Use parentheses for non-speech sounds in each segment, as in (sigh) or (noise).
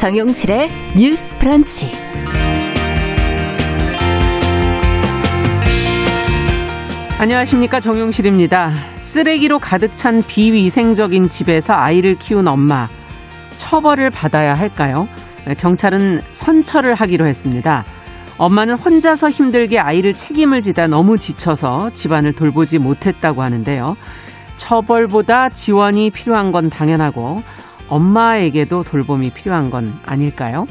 정용실의 뉴스 프런치. 안녕하십니까 정용실입니다. 쓰레기로 가득 찬 비위생적인 집에서 아이를 키운 엄마 처벌을 받아야 할까요? 경찰은 선처를 하기로 했습니다. 엄마는 혼자서 힘들게 아이를 책임을 지다 너무 지쳐서 집안을 돌보지 못했다고 하는데요. 처벌보다 지원이 필요한 건 당연하고 엄마에게도 돌봄이 필요한 건 아닐까요?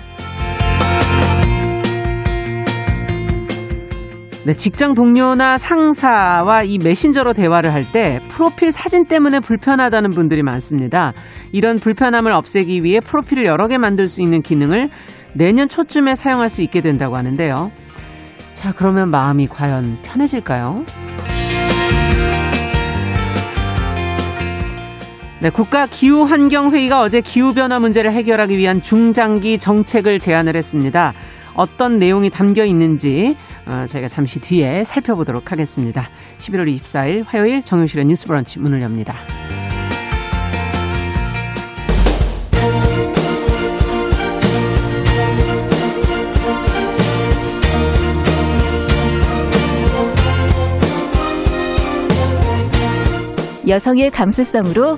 네, 직장 동료나 상사와 이 메신저로 대화를 할 때 프로필 사진 때문에 불편하다는 분들이 많습니다. 이런 불편함을 없애기 위해 프로필을 여러 개 만들 수 있는 기능을 내년 초쯤에 사용할 수 있게 된다고 하는데요. 자, 그러면 마음이 과연 편해질까요? 네, 국가 기후 환경 회의가 어제 기후 변화 문제를 해결하기 위한 중장기 정책을 제안을 했습니다. 어떤 내용이 담겨 있는지 어, 저희가 잠시 뒤에 살펴보도록 하겠습니다. 11월 24일 화요일 정용실의 뉴스 브런치 문을 엽니다. 여성의 감수성으로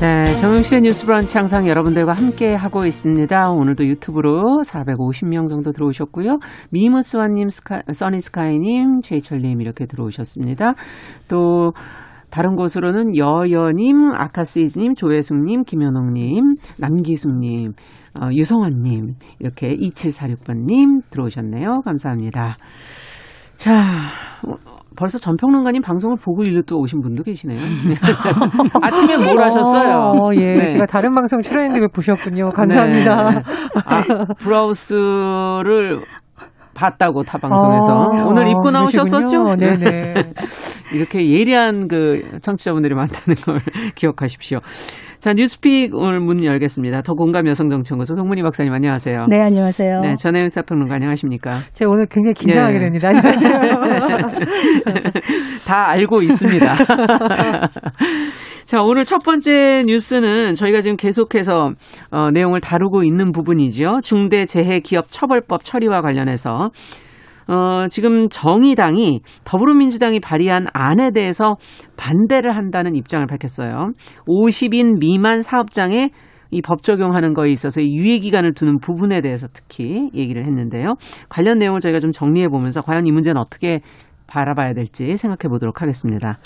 네, 정용실의 뉴스 브런치 항상 여러분들과 함께 하고 있습니다. 오늘도 유튜브로 450명 정도 들어오셨고요. 미무스와님, 스카, 써니스카이님, 제이철님 이렇게 들어오셨습니다. 또 다른 곳으로는 여여님, 아카시즈님, 조혜숙님, 김현옥님, 남기숙님, 어, 유성환님 이렇게 2746번님 들어오셨네요. 감사합니다. 자, 벌써 전평론가님 방송을 보고 일로 또 오신 분도 계시네요. (laughs) 아침에 뭘 하셨어요? 어, 예, 네. 제가 다른 방송 출연했는데 보셨군요. 감사합니다. 네. 아, 브라우스를 봤다고 타 방송에서 아, 오늘 입고 나오셨었죠? 네네. (laughs) 이렇게 예리한 그 청취자분들이 많다는 걸 (laughs) 기억하십시오. 자, 뉴스픽 오늘 문 열겠습니다. 더 공감 여성정치연구소 송문희 박사님 안녕하세요. 네, 안녕하세요. 네, 전혜연 사평론가 안녕하십니까? 제가 오늘 굉장히 긴장하게 네. 됩니다. 안녕하세요. (laughs) 다 알고 있습니다. (laughs) 자, 오늘 첫 번째 뉴스는 저희가 지금 계속해서 어, 내용을 다루고 있는 부분이죠. 중대재해기업 처벌법 처리와 관련해서 어, 지금 정의당이 더불어민주당이 발의한 안에 대해서 반대를 한다는 입장을 밝혔어요. 50인 미만 사업장에 이법 적용하는 거에 있어서 유예 기간을 두는 부분에 대해서 특히 얘기를 했는데요. 관련 내용을 저희가 좀 정리해 보면서 과연 이 문제는 어떻게 바라봐야 될지 생각해 보도록 하겠습니다.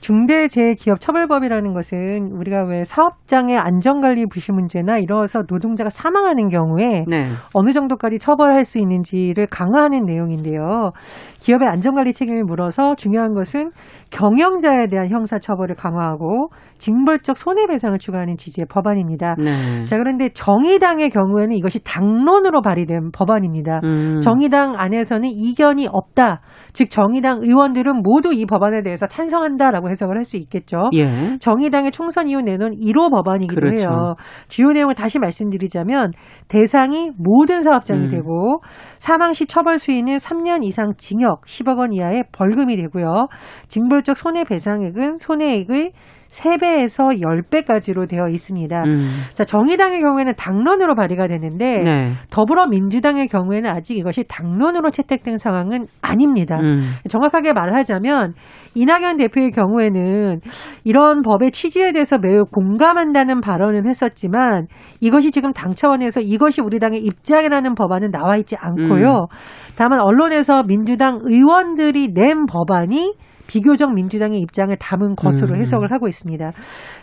중대재해기업처벌법이라는 것은 우리가 왜 사업장의 안전관리 부실 문제나 이러서 노동자가 사망하는 경우에 네. 어느 정도까지 처벌할 수 있는지를 강화하는 내용인데요. 기업의 안전관리 책임을 물어서 중요한 것은 경영자에 대한 형사처벌을 강화하고 징벌적 손해배상을 추가하는 취지의 법안입니다. 네. 자 그런데 정의당의 경우에는 이것이 당론으로 발의된 법안입니다. 음. 정의당 안에서는 이견이 없다. 즉 정의당 의원들은 모두 이 법안에 대해서 찬성한다 라고 해석을 할 수 있겠죠. 예. 정의당의 총선 이후 내놓은 1호 법안이기도 그렇죠. 해요. 주요 내용을 다시 말씀드리자면 대상이 모든 사업장이 음. 되고 사망 시 처벌 수위는 3년 이상 징역 10억 원 이하의 벌금이 되고요. 징벌적 손해배상액은 손해액의 3배에서 10배까지로 되어 있습니다. 음. 자, 정의당의 경우에는 당론으로 발의가 되는데 네. 더불어민주당의 경우에는 아직 이것이 당론으로 채택된 상황은 아닙니다. 음. 정확하게 말하자면 이낙연 대표의 경우에는 이런 법의 취지에 대해서 매우 공감한다는 발언은 했었지만 이것이 지금 당 차원에서 이것이 우리 당의 입장이라는 법안은 나와 있지 않고요. 음. 다만 언론에서 민주당 의원들이 낸 법안이 비교적 민주당의 입장을 담은 것으로 음. 해석을 하고 있습니다.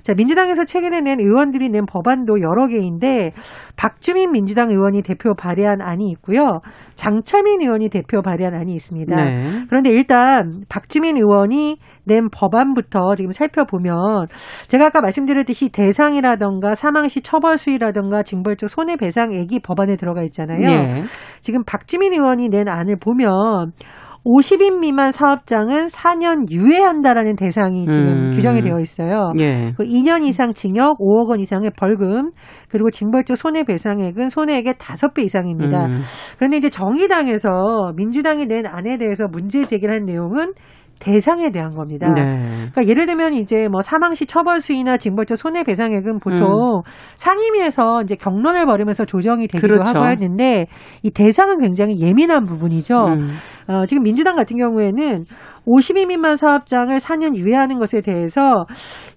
자, 민주당에서 최근에 낸 의원들이 낸 법안도 여러 개인데 박주민 민주당 의원이 대표 발의한 안이 있고요. 장철민 의원이 대표 발의한 안이 있습니다. 네. 그런데 일단 박주민 의원이 낸 법안부터 지금 살펴보면 제가 아까 말씀드렸듯이 대상이라던가 사망 시 처벌 수위라던가 징벌적 손해배상액이 법안에 들어가 있잖아요. 네. 지금 박주민 의원이 낸 안을 보면 50인 미만 사업장은 4년 유예한다라는 대상이 지금 음. 규정이 되어 있어요. 예. 그 2년 이상 징역, 5억 원 이상의 벌금, 그리고 징벌적 손해배상액은 손해액의 5배 이상입니다. 음. 그런데 이제 정의당에서 민주당이 낸 안에 대해서 문제 제기를 한 내용은 대상에 대한 겁니다. 네. 그러니까 예를 들면 이제 뭐 사망 시 처벌 수위나 징벌적 손해 배상액은 보통 음. 상임위에서 이제 경론을 벌이면서 조정이 되기도 그렇죠. 하고 하는데 이 대상은 굉장히 예민한 부분이죠. 음. 어, 지금 민주당 같은 경우에는 52 미만 사업장을 4년 유예하는 것에 대해서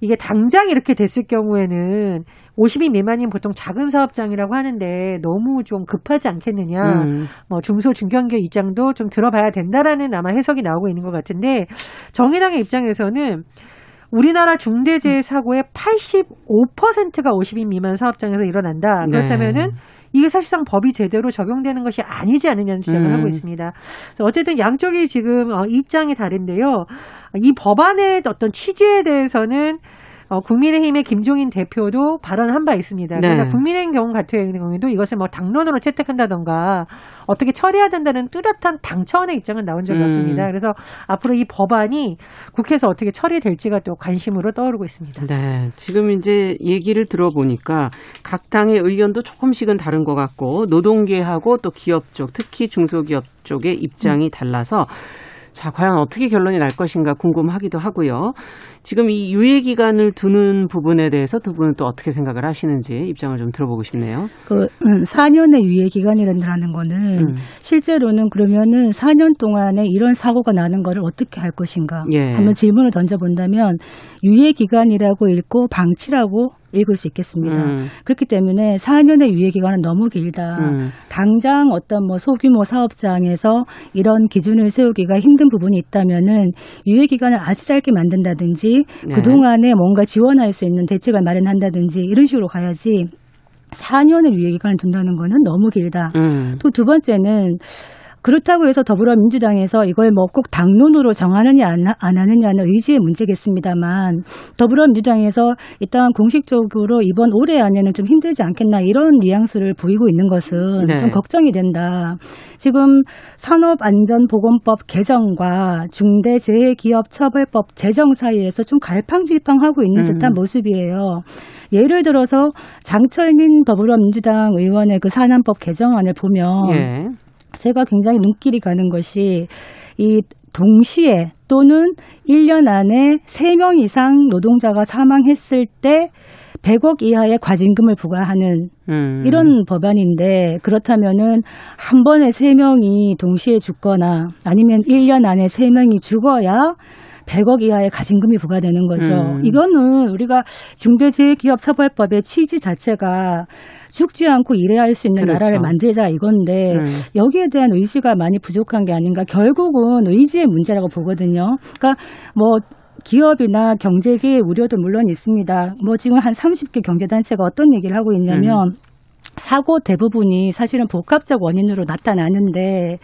이게 당장 이렇게 됐을 경우에는 50인 미만인 보통 작은 사업장이라고 하는데 너무 좀 급하지 않겠느냐. 음. 뭐 중소 중견기업 입장도 좀 들어봐야 된다라는 아마 해석이 나오고 있는 것 같은데 정의당의 입장에서는 우리나라 중대재해 사고의 85%가 50인 미만 사업장에서 일어난다. 네. 그렇다면은 네. 이게 사실상 법이 제대로 적용되는 것이 아니지 않느냐는 주장을 음. 하고 있습니다. 어쨌든 양쪽이 지금 어, 입장이 다른데요. 이 법안의 어떤 취지에 대해서는 어, 국민의힘의 김종인 대표도 발언한 바 있습니다. 네. 그러나 국민의힘 경우 같은 경우에도 이것을 뭐 당론으로 채택한다던가 어떻게 처리해야 된다는 뚜렷한 당 차원의 입장은 나온 적이 음. 없습니다. 그래서 앞으로 이 법안이 국회에서 어떻게 처리될지가 또 관심으로 떠오르고 있습니다. 네. 지금 이제 얘기를 들어보니까 각 당의 의견도 조금씩은 다른 것 같고 노동계하고 또 기업 쪽, 특히 중소기업 쪽의 입장이 음. 달라서 자, 과연 어떻게 결론이 날 것인가 궁금하기도 하고요. 지금 이 유예 기간을 두는 부분에 대해서 두 분은 또 어떻게 생각을 하시는지 입장을 좀 들어보고 싶네요. 그 4년의 음, 유예 기간이라는 거는 음. 실제로는 그러면은 4년 동안에 이런 사고가 나는 거를 어떻게 할 것인가 예. 한번 질문을 던져 본다면 유예 기간이라고 읽고 방치라고 읽을 수 있겠습니다. 음. 그렇기 때문에 4년의 유예 기간은 너무 길다. 음. 당장 어떤 뭐 소규모 사업장에서 이런 기준을 세우기가 힘든 부분이 있다면은 유예 기간을 아주 짧게 만든다든지 네. 그 동안에 뭔가 지원할 수 있는 대책을 마련한다든지 이런 식으로 가야지 4년의 유예 기간을 둔다는 거는 너무 길다. 음. 또두 번째는 그렇다고 해서 더불어민주당에서 이걸 뭐 꼭 당론으로 정하느냐 안, 안 하느냐는 의지의 문제겠습니다만 더불어민주당에서 일단 공식적으로 이번 올해 안에는 좀 힘들지 않겠나 이런 뉘앙스를 보이고 있는 것은 네. 좀 걱정이 된다. 지금 산업안전보건법 개정과 중대재해기업처벌법 제정 사이에서 좀 갈팡질팡하고 있는 듯한 음. 모습이에요. 예를 들어서 장철민 더불어민주당 의원의 그 산안법 개정안을 보면 예. 제가 굉장히 눈길이 가는 것이 이 동시에 또는 1년 안에 3명 이상 노동자가 사망했을 때 100억 이하의 과징금을 부과하는 음. 이런 법안인데 그렇다면은 한 번에 3명이 동시에 죽거나 아니면 1년 안에 3명이 죽어야 100억 이하의 가징금이 부과되는 거죠. 음. 이거는 우리가 중대재해기업처벌법의 취지 자체가 죽지 않고 일해야 할 수 있는 그렇죠. 나라를 만들자 이건데 음. 여기에 대한 의지가 많이 부족한 게 아닌가. 결국은 의지의 문제라고 보거든요. 그러니까 뭐 기업이나 경제계의 우려도 물론 있습니다. 뭐 지금 한 30개 경제단체가 어떤 얘기를 하고 있냐면 음. 사고 대부분이 사실은 복합적 원인으로 나타나는데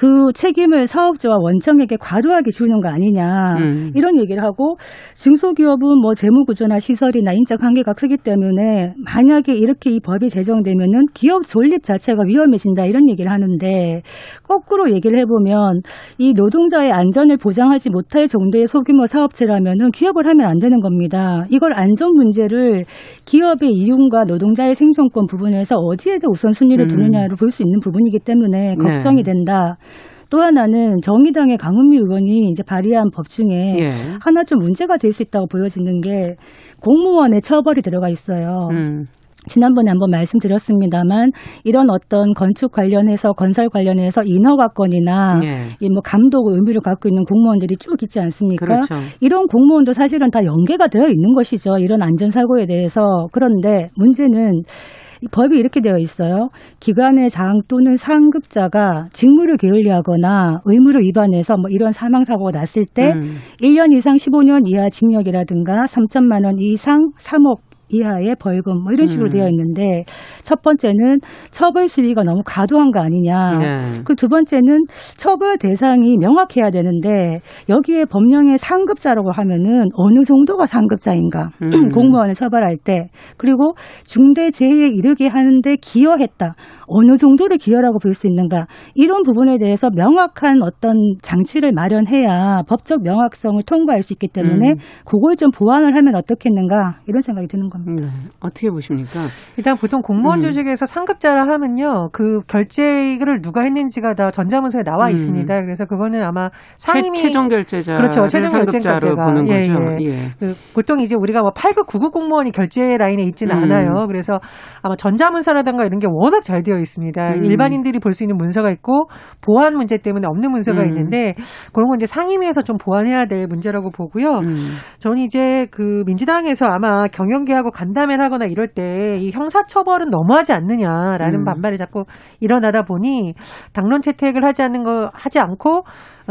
그 책임을 사업주와 원청에게 과도하게 주는 거 아니냐 음. 이런 얘기를 하고 중소기업은 뭐 재무구조나 시설이나 인적 한계가 크기 때문에 만약에 이렇게 이 법이 제정되면은 기업 존립 자체가 위험해진다 이런 얘기를 하는데 거꾸로 얘기를 해보면 이 노동자의 안전을 보장하지 못할 정도의 소규모 사업체라면은 기업을 하면 안 되는 겁니다. 이걸 안전 문제를 기업의 이윤과 노동자의 생존권 부분에서 어디에다 우선순위를 음. 두느냐를 볼 수 있는 부분이기 때문에 네. 걱정이 네. 된다. 또 하나는 정의당의 강은미 의원이 이제 발의한 법 중에 예. 하나 좀 문제가 될 수 있다고 보여지는 게 공무원의 처벌이 들어가 있어요. 음. 지난번에 한번 말씀드렸습니다만 이런 어떤 건축 관련해서 건설 관련해서 인허가권이나 예. 이뭐 감독 의무를 갖고 있는 공무원들이 쭉 있지 않습니까? 그렇죠. 이런 공무원도 사실은 다 연계가 되어 있는 것이죠. 이런 안전 사고에 대해서 그런데 문제는 법이 이렇게 되어 있어요. 기관의 장 또는 상급자가 직무를 게을리하거나 의무를 위반해서 뭐 이런 사망 사고가 났을 때 음. 1년 이상 15년 이하 징역이라든가 3천만 원 이상 3억 이하의 벌금 뭐 이런 식으로 음. 되어 있는데 첫 번째는 처벌 수위가 너무 과도한 거 아니냐. 네. 그두 번째는 처벌 대상이 명확해야 되는데 여기에 법령의 상급자라고 하면은 어느 정도가 상급자인가. 음. (clears throat) 공무원을 처벌할 때 그리고 중대 재해에 이르게 하는데 기여했다. 어느 정도를 기여라고 볼 수 있는가. 이런 부분에 대해서 명확한 어떤 장치를 마련해야 법적 명확성을 통과할 수 있기 때문에 음. 그걸 좀 보완을 하면 어떻겠는가 이런 생각이 드는 겁니다. 네. 어떻게 보십니까? 일단 보통 공무원 음. 조직에서 상급자를 하면요. 그 결제를 누가 했는지가 다 전자문서에 나와 음. 있습니다. 그래서 그거는 아마 상임위 최 종 결제자 그렇죠. 최종 결제자로 보는 예, 거죠. 예. 예. 그 보통 이제 우리가 뭐 8급 9급 공무원이 결제 라인에 있지는 음. 않아요. 그래서 아마 전자문서라든가 이런 게 워낙 잘 되어 있습니다. 음. 일반인들이 볼 수 있는 문서가 있고 보안 문제 때문에 없는 문서가 음. 있는데 그런 건 이제 상임위에서 좀 보완해야 될 문제라고 보고요. 음. 저는 이제 그 민주당에서 아마 경영계하고 하고 간담회를 하거나 이럴 때 이 형사처벌은 너무하지 않느냐라는 음. 반발이 자꾸 일어나다 보니 당론 채택을 하지 않는 거 하지 않고 어,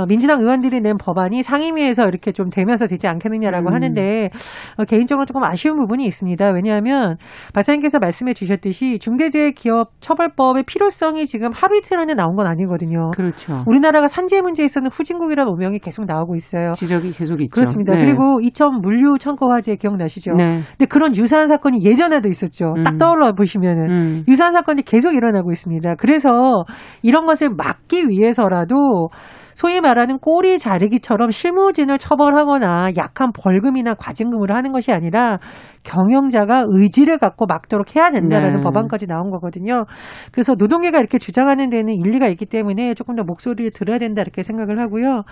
민주당 의원들이 낸 법안이 상임위에서 이렇게 좀 되면서 되지 않겠느냐라고 음. 하는데 어, 개인적으로 조금 아쉬운 부분이 있습니다. 왜냐하면 박사님께서 말씀해 주셨듯이 중대재해기업처벌법의 필요성이 지금 하루 이틀 안에 나온 건 아니거든요. 그렇죠. 우리나라가 산재 문제에 있어서는 후진국이라는 오명이 계속 나오고 있어요. 지적이 계속 있죠. 그렇습니다. 네. 그리고 이천 물류 청구 화재 기억나시죠? 네. 근데 그런 유사한 사건이 예전에도 있었죠. 음. 딱 떠올라 보시면은 음. 유사한 사건이 계속 일어나고 있습니다. 그래서 이런 것을 막기 위해서라도 소위 말하는 꼬리 자르기처럼 실무진을 처벌하거나 약한 벌금이나 과징금을 하는 것이 아니라 경영자가 의지를 갖고 막도록 해야 된다라는 네. 법안까지 나온 거거든요. 그래서 노동계가 이렇게 주장하는 데는 일리가 있기 때문에 조금 더 목소리를 들어야 된다 이렇게 생각을 하고요.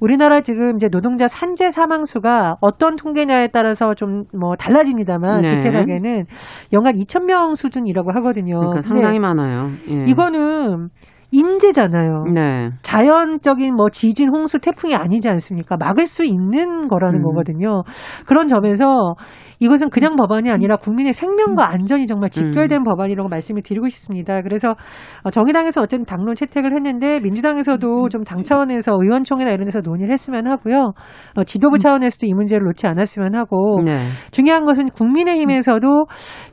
우리나라 지금 이제 노동자 산재 사망 수가 어떤 통계냐에 따라서 좀 뭐 달라집니다만 네. 디테일하게는 연간 2천 명 수준이라고 하거든요. 그러니까 상당히 많아요. 예. 이거는 인재잖아요. 네. 자연적인 뭐 지진, 홍수, 태풍이 아니지 않습니까? 막을 수 있는 거라는 음. 거거든요. 그런 점에서 이것은 그냥 법안이 아니라 국민의 생명과 안전이 정말 직결된 음. 법안이라고 말씀을 드리고 싶습니다. 그래서 어, 정의당에서 어쨌든 당론 채택을 했는데 민주당에서도 음. 좀당 차원에서 의원총회나 이런 데서 논의를 했으면 하고요. 어, 지도부 음. 차원에서도 이 문제를 놓지 않았으면 하고 네. 중요한 것은 국민의힘에서도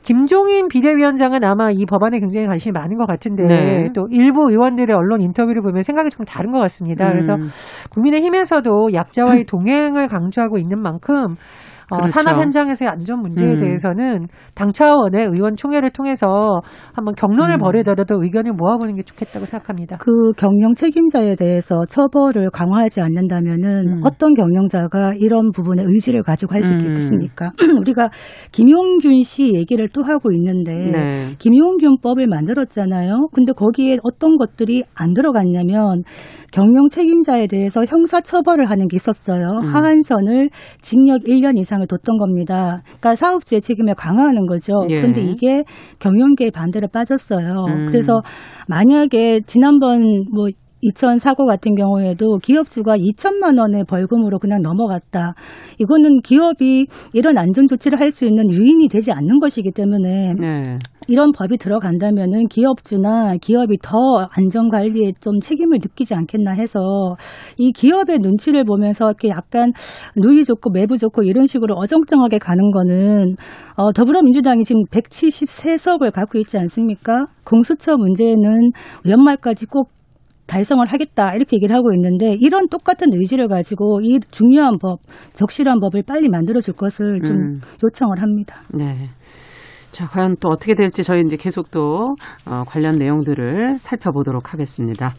김종인 비대위원장은 아마 이 법안에 굉장히 관심이 많은 것 같은데 네. 또 일부 의원들의 언론 인터뷰를 보면 생각이 좀 다른 것 같습니다. 그래서 국민의힘에서도 약자와의 동행을 강조하고 있는 만큼 어, 그렇죠. 산업 현장에서의 안전 문제에 음. 대해서는 당 차원의 의원총회를 통해서 한번 경론을 음. 벌이더라도 의견을 모아보는 게 좋겠다고 생각합니다. 그 경영 책임자에 대해서 처벌을 강화하지 않는다면은 음. 어떤 경영자가 이런 부분에 의지를 가지고 할수 음. 있겠습니까? (clears throat) 우리가 김용균 씨 얘기를 또 하고 있는데 네. 김용균법을 만들었잖아요. 근데 거기에 어떤 것들이 안 들어갔냐면 경영 책임자에 대해서 형사 처벌을 하는 게 있었어요. 음. 하한선을 징역 1년 이상을 뒀던 겁니다. 그러니까 사업주의 책임을 강화하는 거죠. 예. 그런데 이게 경영계의 반대로 빠졌어요. 음. 그래서 만약에 지난번 뭐 이천 사고 같은 경우에도 기업주가 2천만 원의 벌금으로 그냥 넘어갔다. 이거는 기업이 이런 안전 조치를 할 수 있는 유인이 되지 않는 것이기 때문에 네. 이런 법이 들어간다면은 기업주나 기업이 더 안전 관리에 좀 책임을 느끼지 않겠나 해서 이 기업의 눈치를 보면서 이렇게 약간 누이 좋고 매부 좋고 이런 식으로 어정쩡하게 가는 거는 어, 더불어민주당이 지금 173석을 갖고 있지 않습니까? 공수처 문제는 연말까지 꼭 달성을 하겠다 이렇게 얘기를 하고 있는데 이런 똑같은 의지를 가지고 이 중요한 법, 적실한 법을 빨리 만들어줄 것을 좀 음. 요청을 합니다. 네. 자, 과연 또 어떻게 될지 저희 이제 계속 또 어, 관련 내용들을 살펴보도록 하겠습니다.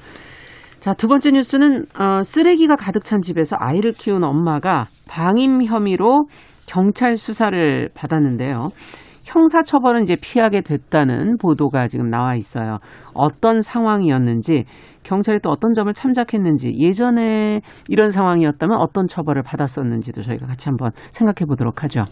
자, 두 번째 뉴스는 어, 쓰레기가 가득 찬 집에서 아이를 키운 엄마가 방임 혐의로 경찰 수사를 받았는데요. 형사 처벌은 이제 피하게 됐다는 보도가 지금 나와 있어요. 어떤 상황이었는지 경찰이 또 어떤 점을 참작했는지 예전에 이런 상황이었다면 어떤 처벌을 받았었는지도 저희가 같이 한번 생각해 보도록 하죠.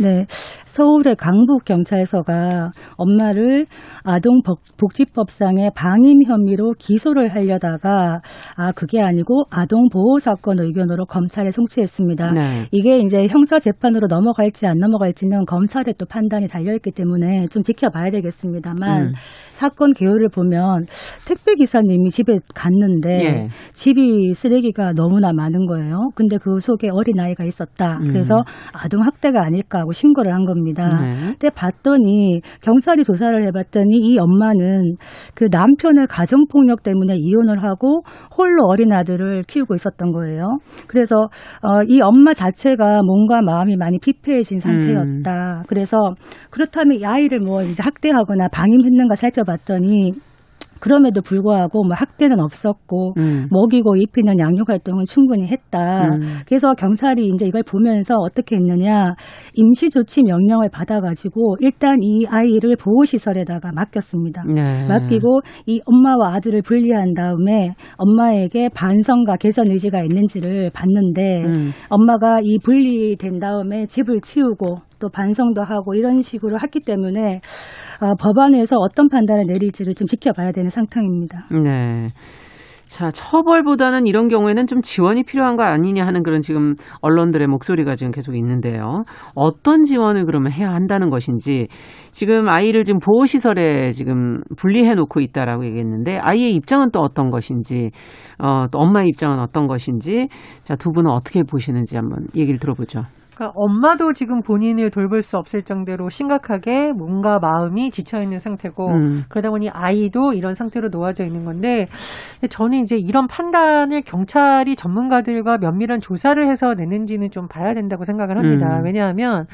네. 서울의 강북 경찰서가 엄마를 아동 복지법상의 방임 혐의로 기소를 하려다가 아 그게 아니고 아동 보호 사건 의견으로 검찰에 송치했습니다. 네. 이게 이제 형사 재판으로 넘어갈지 안 넘어갈지는 검찰의 또 판단이 달려 있기 때문에 좀 지켜봐야 되겠습니다만 음. 사건 개요를 보면 택배 기사님이 집에 갔는데 예. 집이 쓰레기가 너무나 많은 거예요. 근데 그 속에 어린 아이가 있었다. 음. 그래서 아동 학대가 아닐까 하고 신고를 한 겁니다. 네. 근데 봤더니 경찰이 조사를 해봤더니 이 엄마는 그 남편의 가정 폭력 때문에 이혼을 하고 홀로 어린 아들을 키우고 있었던 거예요. 그래서 어, 이 엄마 자체가 몸과 마음이 많이 피폐해진 상태였다. 음. 그래서 그렇다면 이 아이를 뭐 이제 학대하거나 방임했는가 살펴봤더니 그럼에도 불구하고 뭐 학대는 없었고 음. 먹이고 입히는 양육 활동은 충분히 했다. 음. 그래서 경찰이 이제 이걸 보면서 어떻게 했느냐 임시 조치 명령을 받아가지고 일단 이 아이를 보호 시설에다가 맡겼습니다. 네. 맡기고 이 엄마와 아들을 분리한 다음에 엄마에게 반성과 개선 의지가 있는지를 봤는데 음. 엄마가 이 분리된 다음에 집을 치우고 또 반성도 하고 이런 식으로 했기 때문에 어, 법안에서 어떤 판단을 내릴지를 좀 지켜봐야 되는 상황입니다. 네. 자, 처벌보다는 이런 경우에는 좀 지원이 필요한 거 아니냐 하는 그런 지금 언론들의 목소리가 지금 계속 있는데요. 어떤 지원을 그러면 해야 한다는 것인지 지금 아이를 지금 보호시설에 지금 분리해 놓고 있다라고 얘기했는데 아이의 입장은 또 어떤 것인지, 어, 또 엄마의 입장은 어떤 것인지 자, 두 분은 어떻게 보시는지 한번 얘기를 들어보죠. 그러니까 엄마도 지금 본인을 돌볼 수 없을 정도로 심각하게 뭔가 마음이 지쳐 있는 상태고 음. 그러다 보니 아이도 이런 상태로 놓아져 있는 건데 저는 이제 이런 판단을 경찰이 전문가들과 면밀한 조사를 해서 내는지는 좀 봐야 된다고 생각을 합니다. 음. 왜냐하면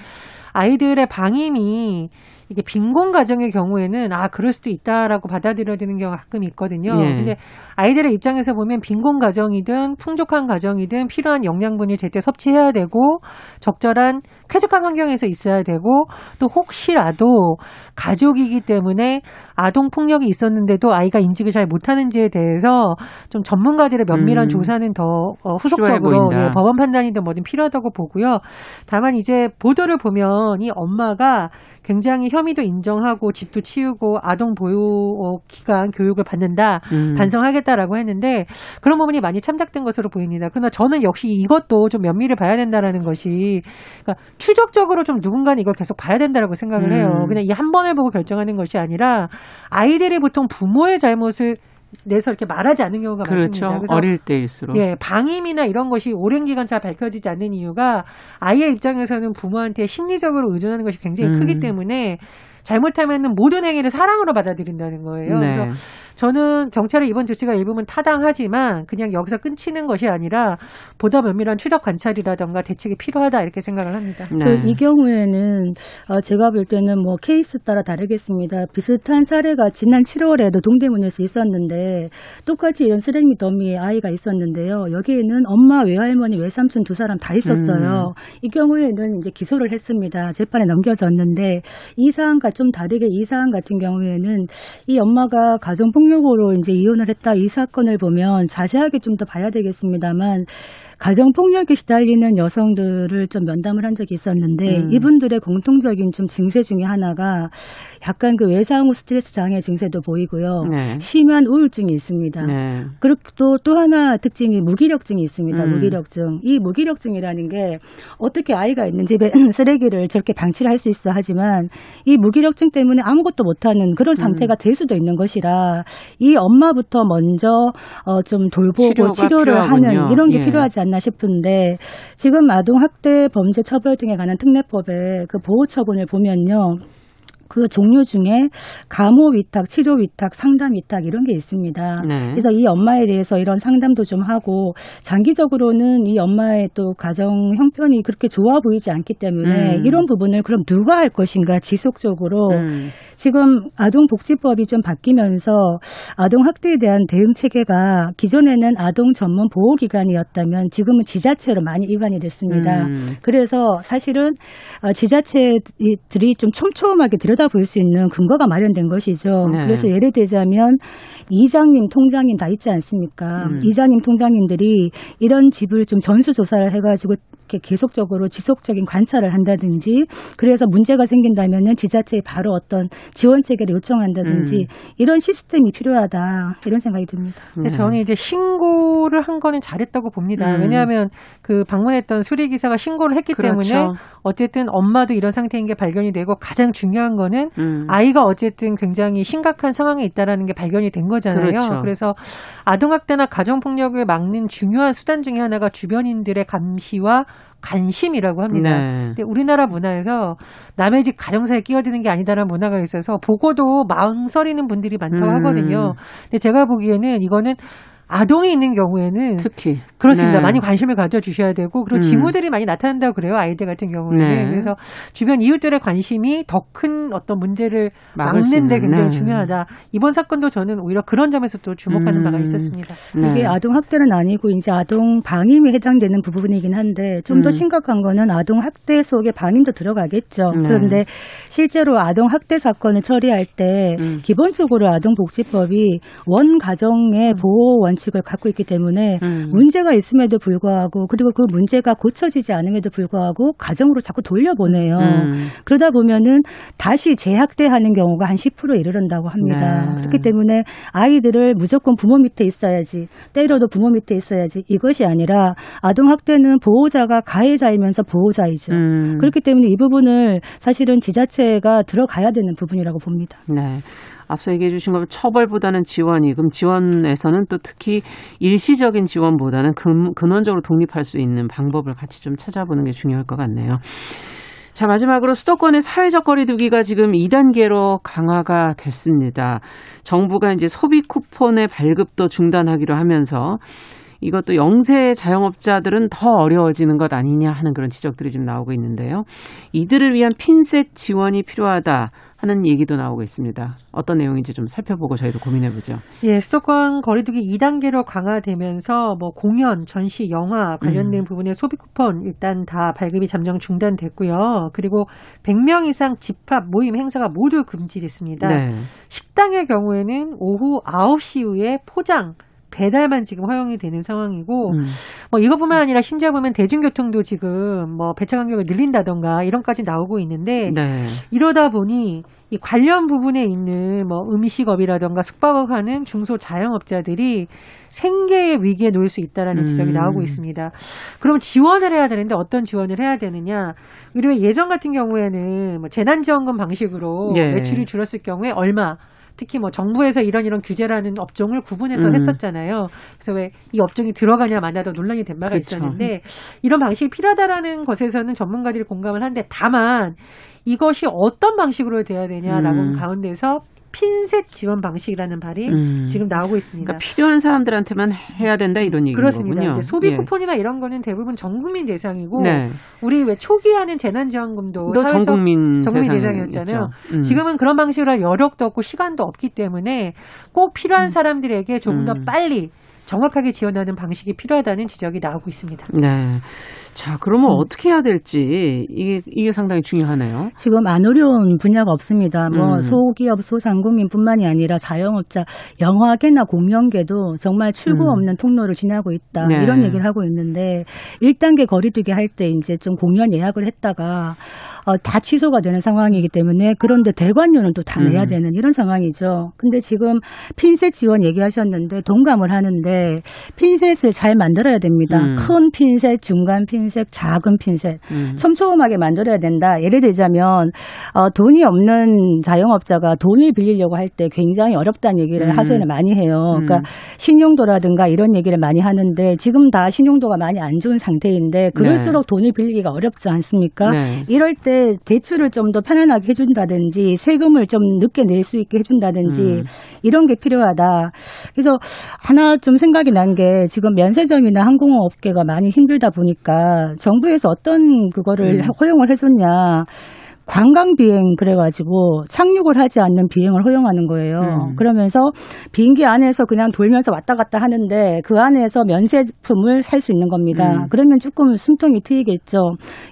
아이들의 방임이 이게 빈곤 가정의 경우에는 아 그럴 수도 있다라고 받아들여야 되는 경우가 가끔 있거든요. 예. 근데 아이들의 입장에서 보면 빈곤 가정이든 풍족한 가정이든 필요한 영양분을 제때 섭취해야 되고 적절한 쾌적한 환경에서 있어야 되고 또 혹시라도 가족이기 때문에 아동 폭력이 있었는데도 아이가 인식을 잘 못하는지에 대해서 좀 전문가들의 면밀한 음. 조사는 더 어, 후속적으로 예, 법원 판단이든 뭐든 필요하다고 보고요. 다만 이제 보도를 보면 이 엄마가 굉장히 혐의도 인정하고 집도 치우고 아동 보호 기관 교육을 받는다 음. 반성하겠다라고 했는데 그런 부분이 많이 참작된 것으로 보입니다. 그러나 저는 역시 이것도 좀 면밀히 봐야 된다라는 것이 그러니까 추적적으로 좀 누군가는 이걸 계속 봐야 된다라고 생각을 해요. 음. 그냥 이 한 번을 보고 결정하는 것이 아니라 아이들이 보통 부모의 잘못을 내서 이렇게 말하지 않는 경우가 그렇죠. 많습니다. 그래서 어릴 때일수록. 예, 방임이나 이런 것이 오랜 기간 잘 밝혀지지 않는 이유가 아이의 입장에서는 부모한테 심리적으로 의존하는 것이 굉장히 음. 크기 때문에 잘못하면은 모든 행위를 사랑으로 받아들인다는 거예요. 네. 그래서 저는 경찰의 이번 조치가 일부분 타당하지만 그냥 여기서 끊치는 것이 아니라 보다 면밀한 추적 관찰이라던가 대책이 필요하다 이렇게 생각을 합니다. 네. 그이 경우에는 어, 제가 볼 때는 뭐 케이스 따라 다르겠습니다. 비슷한 사례가 지난 7월에도 동대문에서 있었는데 똑같이 이런 쓰레기 더미에 아이가 있었는데요. 여기에는 엄마, 외할머니, 외삼촌 두 사람 다 있었어요. 음. 이 경우에는 이제 기소를 했습니다. 재판에 넘겨졌는데 이 사안과 좀 다르게 이 사안 같은 경우에는 이 엄마가 가정폭 력으로 이제 이혼을 했다. 이 사건을 보면 자세하게 좀 더 봐야 되겠습니다만 가정 폭력에 시달리는 여성들을 좀 면담을 한 적이 있었는데 음. 이분들의 공통적인 좀 증세 중에 하나가 약간 그 외상 후 스트레스 장애 증세도 보이고요. 네. 심한 우울증이 있습니다. 네. 그리고 또, 또 하나 특징이 무기력증이 있습니다. 음. 무기력증. 이 무기력증이라는 게 어떻게 아이가 있는 집에 (laughs) 쓰레기를 저렇게 방치를 할 수 있어 하지만 이 무기력증 때문에 아무것도 못하는 그런 상태가 음. 될 수도 있는 것이라 이 엄마부터 먼저 어, 좀 돌보고 치료를 필요하군요. 하는 이런 게 예. 필요하지 않나 싶은데 지금 아동 학대 범죄 처벌 등에 관한 특례법의 그 보호 처분을 보면요. 그 종류 중에 감호 위탁, 치료 위탁, 상담 위탁 이런 게 있습니다. 네. 그래서 이 엄마에 대해서 이런 상담도 좀 하고 장기적으로는 이 엄마의 또 가정 형편이 그렇게 좋아 보이지 않기 때문에 음. 이런 부분을 그럼 누가 할 것인가 지속적으로 음. 지금 아동복지법이 좀 바뀌면서 아동학대에 대한 대응 체계가 기존에는 아동 전문 보호기관이었다면 지금은 지자체로 많이 이관이 됐습니다. 음. 그래서 사실은 어, 지자체들이 좀 촘촘하게 들여다 볼 수 있는 근거가 마련된 것이죠. 네. 그래서 예를 들자면 이장님, 통장님 다 있지 않습니까? 음. 이장님, 통장님들이 이런 집을 좀 전수 조사를 해가지고 이렇게 계속적으로 지속적인 관찰을 한다든지 그래서 문제가 생긴다면은 지자체에 바로 어떤 지원 체계를 요청한다든지 음. 이런 시스템이 필요하다 이런 생각이 듭니다. 네. 저는 이제 신고를 한 거는 잘했다고 봅니다. 음. 왜냐하면 그 방문했던 수리 기사가 신고를 했기 그렇죠. 때문에 어쨌든 엄마도 이런 상태인 게 발견이 되고 가장 중요한 거는 음. 아이가 어쨌든 굉장히 심각한 상황에 있다라는 게 발견이 된 거잖아요. 그렇죠. 그래서 아동학대나 가정폭력을 막는 중요한 수단 중에 하나가 주변인들의 감시와 관심이라고 합니다. 네. 근데 우리나라 문화에서 남의 집 가정사에 끼어드는 게 아니다라는 문화가 있어서 보고도 망설이는 분들이 많다고 음. 하거든요. 근데 제가 보기에는 이거는 아동이 있는 경우에는 특히 그렇습니다. 네. 많이 관심을 가져주셔야 되고 그리고 음. 징후들이 많이 나타난다고 그래요. 아이들 같은 경우는 네. 그래서 주변 이웃들의 관심이 더 큰 어떤 문제를 막는데 굉장히 네. 중요하다. 이번 사건도 저는 오히려 그런 점에서 또 주목하는 음. 바가 있었습니다. 네. 이게 아동 학대는 아니고 이제 아동 방임에 해당되는 부분이긴 한데 좀더 음. 심각한 거는 아동 학대 속에 방임도 들어가겠죠. 네. 그런데 실제로 아동 학대 사건을 처리할 때 음. 기본적으로 아동복지법이 원 가정의 보호 원 원칙을 갖고 있기 때문에 음. 문제가 있음에도 불구하고 그리고 그 문제가 고쳐지지 않음에도 불구하고 가정으로 자꾸 돌려보내요. 음. 그러다 보면은 다시 재학대하는 경우가 한 10% 이르른다고 합니다. 네. 그렇기 때문에 아이들을 무조건 부모 밑에 있어야지 때려도 부모 밑에 있어야지 이것이 아니라 아동 학대는 보호자가 가해자이면서 보호자이죠. 음. 그렇기 때문에 이 부분을 사실은 지자체가 들어가야 되는 부분이라고 봅니다. 네. 앞서 얘기해 주신 것처럼 처벌보다는 지원이 그럼 지원에서는 또 특히 일시적인 지원보다는 근, 근원적으로 독립할 수 있는 방법을 같이 좀 찾아보는 게 중요할 것 같네요. 자, 마지막으로 수도권의 사회적 거리두기가 지금 2단계로 강화가 됐습니다. 정부가 이제 소비 쿠폰의 발급도 중단하기로 하면서 이것도 영세 자영업자들은 더 어려워지는 것 아니냐 하는 그런 지적들이 지금 나오고 있는데요. 이들을 위한 핀셋 지원이 필요하다. 하는 얘기도 나오고 있습니다. 어떤 내용인지 좀 살펴보고 저희도 고민해 보죠. 예, 수도권 거리두기 2단계로 강화되면서 뭐 공연, 전시, 영화 관련된 음. 부분의 소비 쿠폰 일단 다 발급이 잠정 중단됐고요. 그리고 100명 이상 집합 모임 행사가 모두 금지됐습니다. 네. 식당의 경우에는 오후 9시 이후에 포장 배달만 지금 허용이 되는 상황이고 음. 뭐 이것뿐만 아니라 심지어 보면 대중교통도 지금 뭐 배차 간격을 늘린다던가 이런까지 나오고 있는데 네. 이러다 보니 이 관련 부분에 있는 뭐 음식업이라던가 숙박업 하는 중소 자영업자들이 생계의 위기에 놓일 수 있다라는 지적이 음. 나오고 있습니다. 그럼 지원을 해야 되는데 어떤 지원을 해야 되느냐? 그리고 예전 같은 경우에는 뭐 재난지원금 방식으로 예. 매출이 줄었을 경우에 얼마 특히 뭐 정부에서 이런 이런 규제라는 업종을 구분해서 음. 했었잖아요. 그래서 왜 이 업종이 들어가냐 마냐도 논란이 된 바가 그렇죠. 있었는데 이런 방식이 필요하다라는 것에서는 전문가들이 공감을 하는데 다만 이것이 어떤 방식으로 돼야 되냐라고 음. 가운데서 핀셋 지원 방식이라는 말이 음. 지금 나오고 있습니다. 그러니까 필요한 사람들한테만 해야 된다 이런 얘기인 그렇습니다. 거군요. 이제 소비 예. 쿠폰이나 이런 거는 대부분 전 국민 대상이고 네. 우리 왜 초기에 하는 재난지원금도 사회적 전국민, 전국민 대상이었잖아요. 음. 지금은 그런 방식으로 할 여력도 없고 시간도 없기 때문에 꼭 필요한 음. 사람들에게 조금 더 음. 빨리 정확하게 지원하는 방식이 필요하다는 지적이 나오고 있습니다. 네. 자, 그러면 음. 어떻게 해야 될지 이게 이게 상당히 중요하네요. 지금 안 어려운 분야가 없습니다. 뭐 음. 소기업, 소상공인뿐만이 아니라 자영업자, 영화계나 공연계도 정말 출구 음. 없는 통로를 지나고 있다. 네. 이런 얘기를 하고 있는데 1단계 거리두기 할 때 이제 좀 공연 예약을 했다가 어, 다 취소가 되는 상황이기 때문에 그런데 대관료는 또 다 내야 음. 되는 이런 상황이죠. 근데 지금 핀셋 지원 얘기하셨는데 동감을 하는데 핀셋을 잘 만들어야 됩니다. 음. 큰 핀셋, 중간 핀셋, 작은 핀셋 음. 촘촘하게 만들어야 된다. 예를 들자면 어, 돈이 없는 자영업자가 돈을 빌리려고 할 때 굉장히 어렵다는 얘기를 음. 하소연을 많이 해요. 그러니까 음. 신용도라든가 이런 얘기를 많이 하는데 지금 다 신용도가 많이 안 좋은 상태인데 그럴수록 네. 돈을 빌리기가 어렵지 않습니까? 네. 이럴 때 대출을 좀 더 편안하게 해준다든지 세금을 좀 늦게 낼 수 있게 해준다든지 음. 이런 게 필요하다. 그래서 하나 좀 생각이 난 게 지금 면세점이나 항공업계가 많이 힘들다 보니까 정부에서 어떤 그거를 음. 허용을 해줬냐. 관광 비행 그래가지고 착륙을 하지 않는 비행을 허용하는 거예요. 음. 그러면서 비행기 안에서 그냥 돌면서 왔다 갔다 하는데 그 안에서 면세품을 살 수 있는 겁니다. 음. 그러면 조금 숨통이 트이겠죠.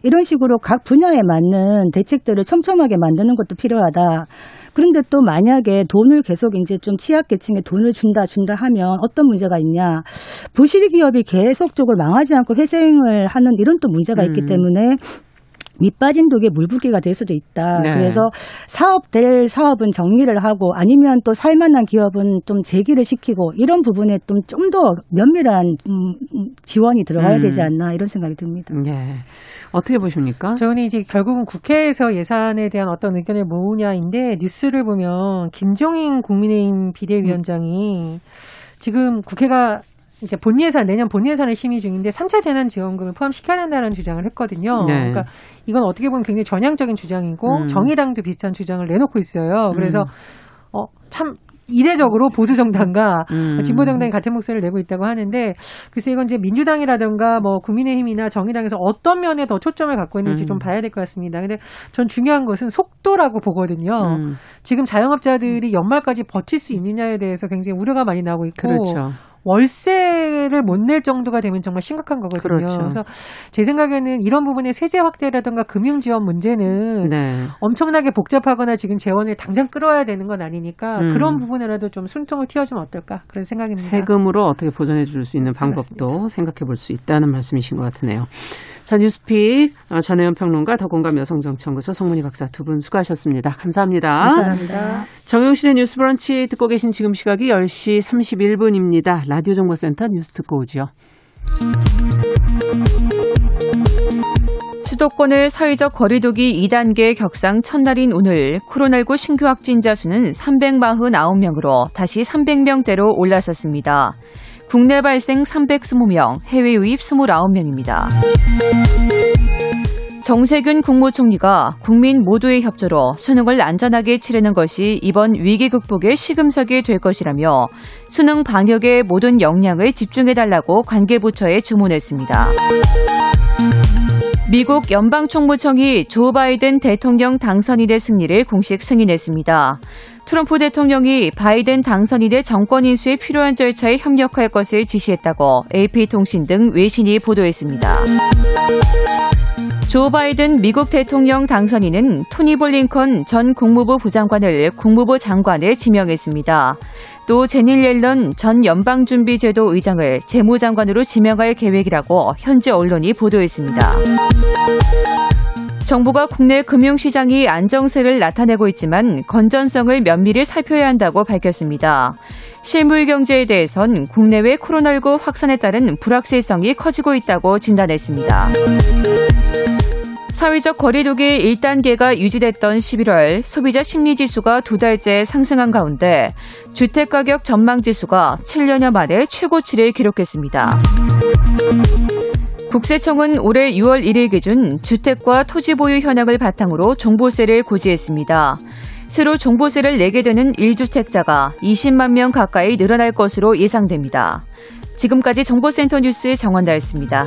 이런 식으로 각 분야에 맞는 대책들을 촘촘하게 만드는 것도 필요하다. 그런데 또 만약에 돈을 계속 이제 좀 취약계층에 돈을 준다 준다 하면 어떤 문제가 있냐. 부실 기업이 계속적으로 망하지 않고 회생을 하는 이런 또 문제가 있기 음. 때문에 밑빠진 독에 물붓기가 될 수도 있다. 네. 그래서 사업 될 사업은 정리를 하고 아니면 또 살만한 기업은 좀 재기를 시키고 이런 부분에 좀 좀 더 면밀한 음, 지원이 들어가야 음. 되지 않나 이런 생각이 듭니다. 네. 어떻게 보십니까? 저는 이제 결국은 국회에서 예산에 대한 어떤 의견을 모으냐인데 뉴스를 보면 김종인 국민의힘 비대위원장이 지금 국회가 이제 본 예산 내년 본 예산을 심의 중인데 3차 재난 지원금을 포함시켜야 된다는 주장을 했거든요. 네. 그러니까 이건 어떻게 보면 굉장히 전향적인 주장이고 음. 정의당도 비슷한 주장을 내놓고 있어요. 그래서 음. 어참 이례적으로 보수 정당과 음. 진보 정당이 같은 목소리를 내고 있다고 하는데 글쎄 이건 이제 민주당이라든가 뭐 국민의힘이나 정의당에서 어떤 면에 더 초점을 갖고 있는지 음. 좀 봐야 될 것 같습니다. 근데 전 중요한 것은 속도라고 보거든요. 음. 지금 자영업자들이 연말까지 버틸 수 있느냐에 대해서 굉장히 우려가 많이 나오고 있고 그렇죠. 월세를 못 낼 정도가 되면 정말 심각한 거거든요. 그렇죠. 그래서 제 생각에는 이런 부분의 세제 확대라든가 금융 지원 문제는 네. 엄청나게 복잡하거나 지금 재원을 당장 끌어야 되는 건 아니니까 음. 그런 부분이라도 좀 숨통을 틔워주면 어떨까 그런 생각입니다. 세금으로 어떻게 보전해 줄 수 있는 방법도 그렇습니다. 생각해 볼 수 있다는 말씀이신 것 같으네요. 자, 뉴스픽 어, 전혜연 평론가 더공감 여성정치연구소 송문희 박사 두 분 수고하셨습니다. 감사합니다. 감사합니다. 정용실의 뉴스 브런치 듣고 계신 지금 시각이 10시 31분입니다. 라디오 정보센터 뉴스 듣고 오죠. 수도권의 사회적 거리두기 2단계 격상 첫날인 오늘 코로나19 신규 확진자 수는 349명으로 다시 300명대로 올라섰습니다. 국내 발생 320명, 해외 유입 29명입니다. 정세균 국무총리가 국민 모두의 협조로 수능을 안전하게 치르는 것이 이번 위기 극복의 시금석이 될 것이라며 수능 방역에 모든 역량을 집중해달라고 관계부처에 주문했습니다. 미국 연방총무청이 조 바이든 대통령 당선인의 승리를 공식 승인했습니다. 트럼프 대통령이 바이든 당선인의 정권 인수에 필요한 절차에 협력할 것을 지시했다고 AP통신 등 외신이 보도했습니다. 조 바이든 미국 대통령 당선인은 토니 볼링컨 전 국무부 부장관을 국무부 장관에 지명했습니다. 또 제닐 옐런 전 연방준비제도 의장을 재무장관으로 지명할 계획이라고 현지 언론이 보도했습니다. 정부가 국내 금융시장이 안정세를 나타내고 있지만 건전성을 면밀히 살펴야 한다고 밝혔습니다. 실물 경제에 대해선 국내외 코로나19 확산에 따른 불확실성이 커지고 있다고 진단했습니다. 사회적 거리두기 1단계가 유지됐던 11월 소비자 심리지수가 두 달째 상승한 가운데 주택가격 전망지수가 7년여 만에 최고치를 기록했습니다. 국세청은 올해 6월 1일 기준 주택과 토지 보유 현황을 바탕으로 종부세를 고지했습니다. 새로 종부세를 내게 되는 1주택자가 20만 명 가까이 늘어날 것으로 예상됩니다. 지금까지 정보센터 뉴스 정원다였습니다.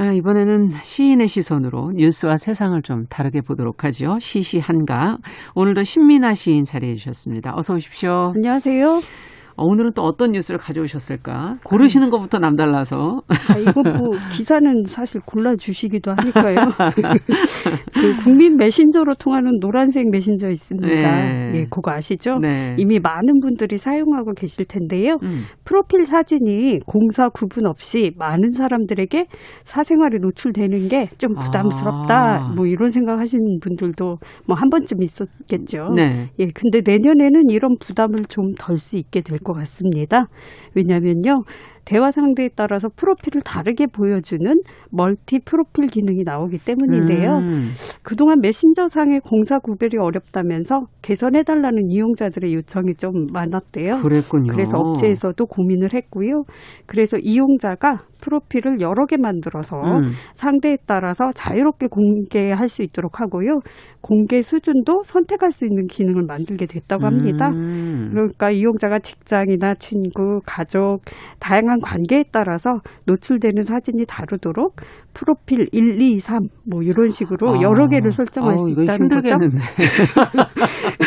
아, 이번에는 시인의 시선으로 뉴스와 세상을 좀 다르게 보도록 하죠. 시시한가. 오늘도 신민아 시인 자리해 주셨습니다. 어서 오십시오. 안녕하세요. 어, 오늘은 또 어떤 뉴스를 가져오셨을까? 고르시는 아니, 것부터 남달라서. 아, 이거 뭐 (laughs) 기사는 사실 골라주시기도 하니까요. (laughs) 그 국민 메신저로 통하는 노란색 메신저 있습니다. 네. 예, 그거 아시죠? 네. 이미 많은 분들이 사용하고 계실 텐데요. 음. 프로필 사진이 공사 구분 없이 많은 사람들에게 사생활에 노출되는 게 좀 부담스럽다. 아. 뭐 이런 생각하시는 분들도 뭐 한 번쯤 있었겠죠. 네. 예, 근데 내년에는 이런 부담을 좀 덜 수 있게 될 것. 것 같습니다. 왜냐면요. 대화 상대에 따라서 프로필을 다르게 보여주는 멀티 프로필 기능이 나오기 때문인데요. 음. 그동안 메신저상의 공사 구별이 어렵다면서 개선해달라는 이용자들의 요청이 좀 많았대요. 그랬군요. 그래서 업체에서도 고민을 했고요. 그래서 이용자가 프로필을 여러 개 만들어서 음. 상대에 따라서 자유롭게 공개할 수 있도록 하고요. 공개 수준도 선택할 수 있는 기능을 만들게 됐다고 합니다. 음. 그러니까 이용자가 직장이나 친구, 가족, 다양한 관계에 따라서 노출되는 사진이 다르도록 프로필 1, 2, 3, 뭐 이런 식으로 아, 여러 개를 설정할 아, 수 있다는 거죠. (laughs)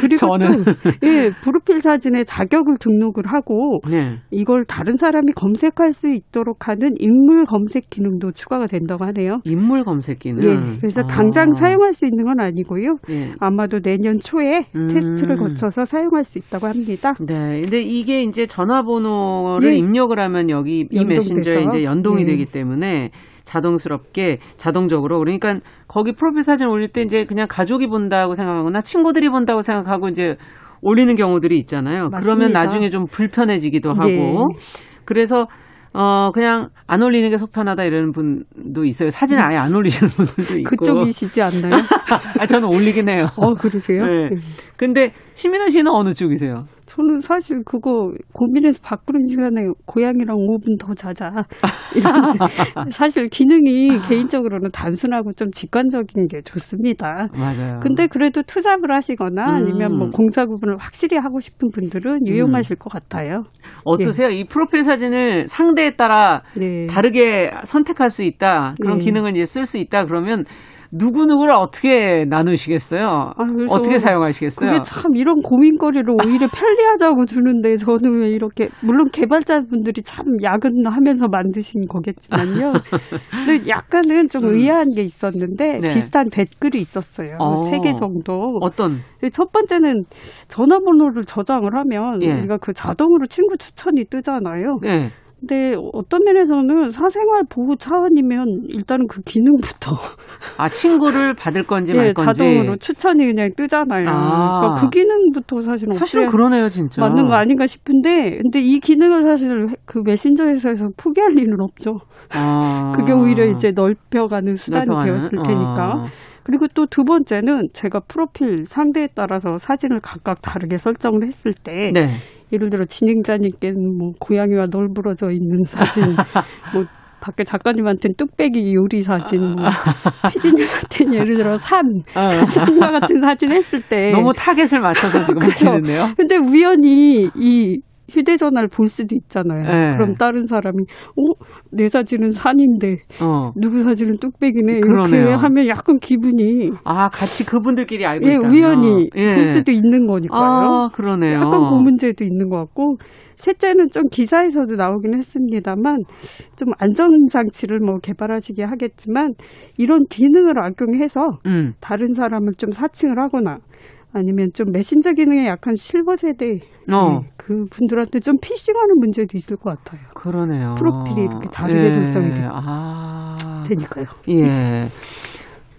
그리고 저는 또, 예, 프로필 사진에 자격을 등록을 하고 네. 이걸 다른 사람이 검색할 수 있도록 하는 인물 검색 기능도 추가가 된다고 하네요. 인물 검색 기능. 예, 그래서 아. 당장 사용할 수 있는 건 아니고요. 예. 아마도 내년 초에 음. 테스트를 거쳐서 사용할 수 있다고 합니다. 네, 근데 이게 이제 전화번호를 예. 입력을 하면 여기 이 메신저에 이제 연동이 예. 되기 때문에 자동스럽게 자동적으로 그러니까 거기 프로필 사진 올릴 때 이제 그냥 가족이 본다고 생각하거나 친구들이 본다고 생각하고 이제 올리는 경우들이 있잖아요. 맞습니다. 그러면 나중에 좀 불편해지기도 하고 예. 그래서 어 그냥 안 올리는 게 속편하다 이러는 분도 있어요. 사진 아예 안 올리시는 (laughs) 분들도 있고. 그쪽이시지 않나요? (laughs) 아 저는 올리긴 해요. 어 그러세요? 네. 네. 근데 신민아 씨는 어느 쪽이세요? 저는 사실 그거 고민해서 바꾸는 시간에 고양이랑 5분 더 자자. (laughs) 사실 기능이 개인적으로는 단순하고 좀 직관적인 게 좋습니다. 맞아요. 근데 그래도 투잡을 하시거나 음. 아니면 뭐 공사 구분을 확실히 하고 싶은 분들은 유용하실 음. 것 같아요. 어떠세요? 예. 이 프로필 사진을 상대에 따라 네. 다르게 선택할 수 있다. 그런 네. 기능을 이제 쓸 수 있다. 그러면 누구누구를 어떻게 나누시겠어요? 아, 어떻게 사용하시겠어요? 그게 참 이런 고민거리를 오히려 편리하자고 주는데 저는 왜 이렇게 물론 개발자분들이 참 야근하면서 만드신 거겠지만요. (laughs) 근데 약간은 좀 음. 의아한 게 있었는데 네. 비슷한 댓글이 있었어요. 어. 세개 정도. 어떤? 첫 번째는 전화번호를 저장을 하면 예. 우리가 그 자동으로 친구 추천이 뜨잖아요. 예. 근데 어떤 면에서는 사생활 보호 차원이면 일단은 그 기능부터 (laughs) 아 친구를 받을 건지 말 예, 건지 자동으로 추천이 그냥 뜨잖아요. 아. 그러니까 그 기능부터 사실은 사실은 그러네요, 진짜 맞는 거 아닌가 싶은데 근데 이 기능을 사실 그 메신저에서 포기할 리는 없죠. 아. (laughs) 그게 오히려 이제 넓혀가는 수단이 넓혀가는? 되었을 테니까. 아. 그리고 또 두 번째는 제가 프로필 상대에 따라서 사진을 각각 다르게 설정을 했을 때 네. 예를 들어 진행자님께는 뭐 고양이와 널브러져 있는 사진, (laughs) 뭐 밖에 작가님한테는 뚝배기 요리 사진, 뭐 피디님한테는 예를 들어 산, 어. 산과 같은 사진 했을 때 너무 타겟을 맞춰서 지금 (laughs) 하시는데요. 근데 우연히 이 휴대전화를 볼 수도 있잖아요. 네. 그럼 다른 사람이 어? 내 사진은 산인데 어. 누구 사진은 뚝배기네 이렇게 하면 약간 기분이 아 같이 그분들끼리 알고 예, 있다 우연히 예. 볼 수도 있는 거니까요. 아, 그러네요. 약간 그 문제도 있는 것 같고 셋째는 좀 기사에서도 나오긴 했습니다만 좀 안전 장치를 뭐 개발하시게 하겠지만 이런 기능을 악용해서 음. 다른 사람을 좀 사칭을 하거나 아니면 좀 메신저 기능에 약한 실버 세대 어. 네, 그 분들한테 좀 피싱하는 문제도 있을 것 같아요. 그러네요. 프로필이 이렇게 다르게 예. 설정이 되, 아. 되니까요. 예.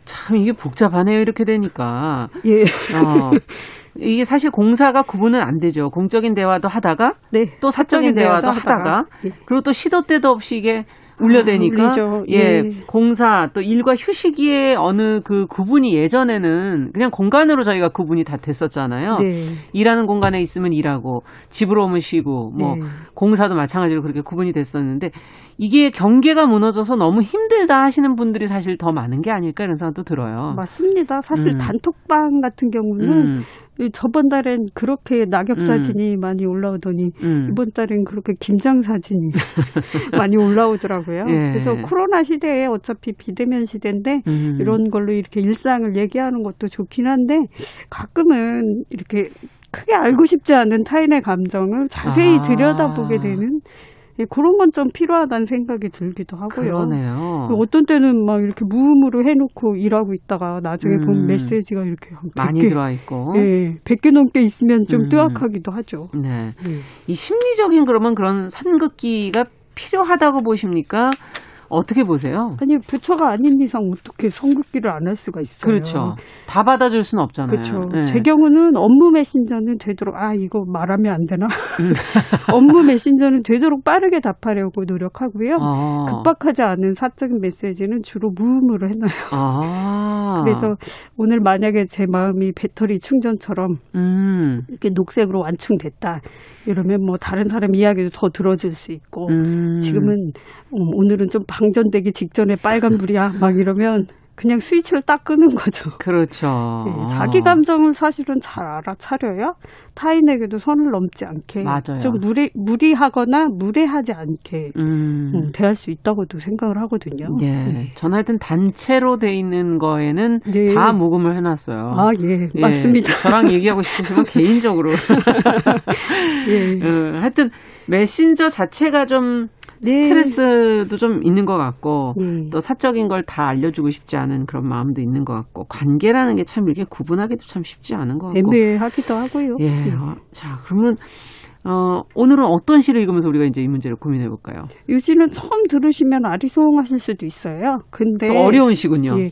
참 이게 복잡하네요. 이렇게 되니까. 예. 어. 이게 사실 공사가 구분은 안 되죠. 공적인 대화도 하다가 네. 또 사적인 대화도 하다가, 하다가 예. 그리고 또 시도 때도 없이 이게 울려대니까 아, 예, 예, 공사 또 일과 휴식의 어느 그 구분이 예전에는 그냥 공간으로 저희가 구분이 다 됐었잖아요. 네. 일하는 공간에 있으면 일하고 집으로 오면 쉬고 뭐 네. 공사도 마찬가지로 그렇게 구분이 됐었는데 이게 경계가 무너져서 너무 힘들다 하시는 분들이 사실 더 많은 게 아닐까 이런 생각도 들어요. 맞습니다. 사실 음. 단톡방 같은 경우는 음. 저번 달엔 그렇게 낙엽 음. 사진이 음. 많이 올라오더니 음. 이번 달엔 그렇게 김장 사진이 (laughs) 많이 올라오더라고요. 예. 그래서 코로나 시대에 어차피 비대면 시대인데 음. 이런 걸로 이렇게 일상을 얘기하는 것도 좋긴 한데 가끔은 이렇게 크게 알고 싶지 않은 타인의 감정을 자세히 아. 들여다보게 되는 예, 그런 건 좀 필요하다는 생각이 들기도 하고요. 그러네요. 어떤 때는 막 이렇게 무음으로 해놓고 일하고 있다가 나중에 음. 보면 메시지가 이렇게 많이 100개, 들어와 있고, 예, 100개 넘게 있으면 좀 음. 뜨악하기도 하죠. 네. 네. 이 심리적인 그러면 그런 산긋기가 필요하다고 보십니까? 어떻게 보세요? 아니 부처가 아닌 이상 어떻게 선긋기를 안 할 수가 있어요. 그렇죠. 다 받아줄 수는 없잖아요. 그렇죠. 네. 제 경우는 업무 메신저는 되도록 아 이거 말하면 안 되나? 음. (laughs) 업무 메신저는 되도록 빠르게 답하려고 노력하고요. 아. 급박하지 않은 사적인 메시지는 주로 무음으로 해놔요. 아. 그래서 오늘 만약에 제 마음이 배터리 충전처럼 음. 이렇게 녹색으로 완충됐다. 이러면 뭐 다른 사람 이야기도 더 들어줄 수 있고 음. 지금은 음, 오늘은 좀 방전되기 직전에 빨간 불이야 막 이러면 그냥 스위치를 딱 끄는 거죠. (laughs) 그렇죠. 네, 자기 감정을 사실은 잘 알아차려야 타인에게도 선을 넘지 않게 맞아요. 좀 무리 무리하거나 무례하지 않게 음. 음, 대할 수 있다고도 생각을 하거든요. 예. 네. 전화든 단체로 돼 있는 거에는 네. 다 모금을 해놨어요. 아 예, 예. 맞습니다. 저랑 얘기하고 싶으시면 (laughs) 개인적으로. 예. (laughs) 어, 하여튼 메신저 자체가 좀 네. 스트레스도 좀 있는 것 같고 네. 또 사적인 걸 다 알려주고 싶지 않은 그런 마음도 있는 것 같고 관계라는 게 참 이렇게 구분하기도 참 쉽지 않은 것 같고 애매하기도 하고요. 예. 네. 어, 자 그러면 어, 오늘은 어떤 시를 읽으면서 우리가 이제 이 문제를 고민해 볼까요? 이 시는 처음 들으시면 아리송하실 수도 있어요. 근데 어려운 시군요. 예,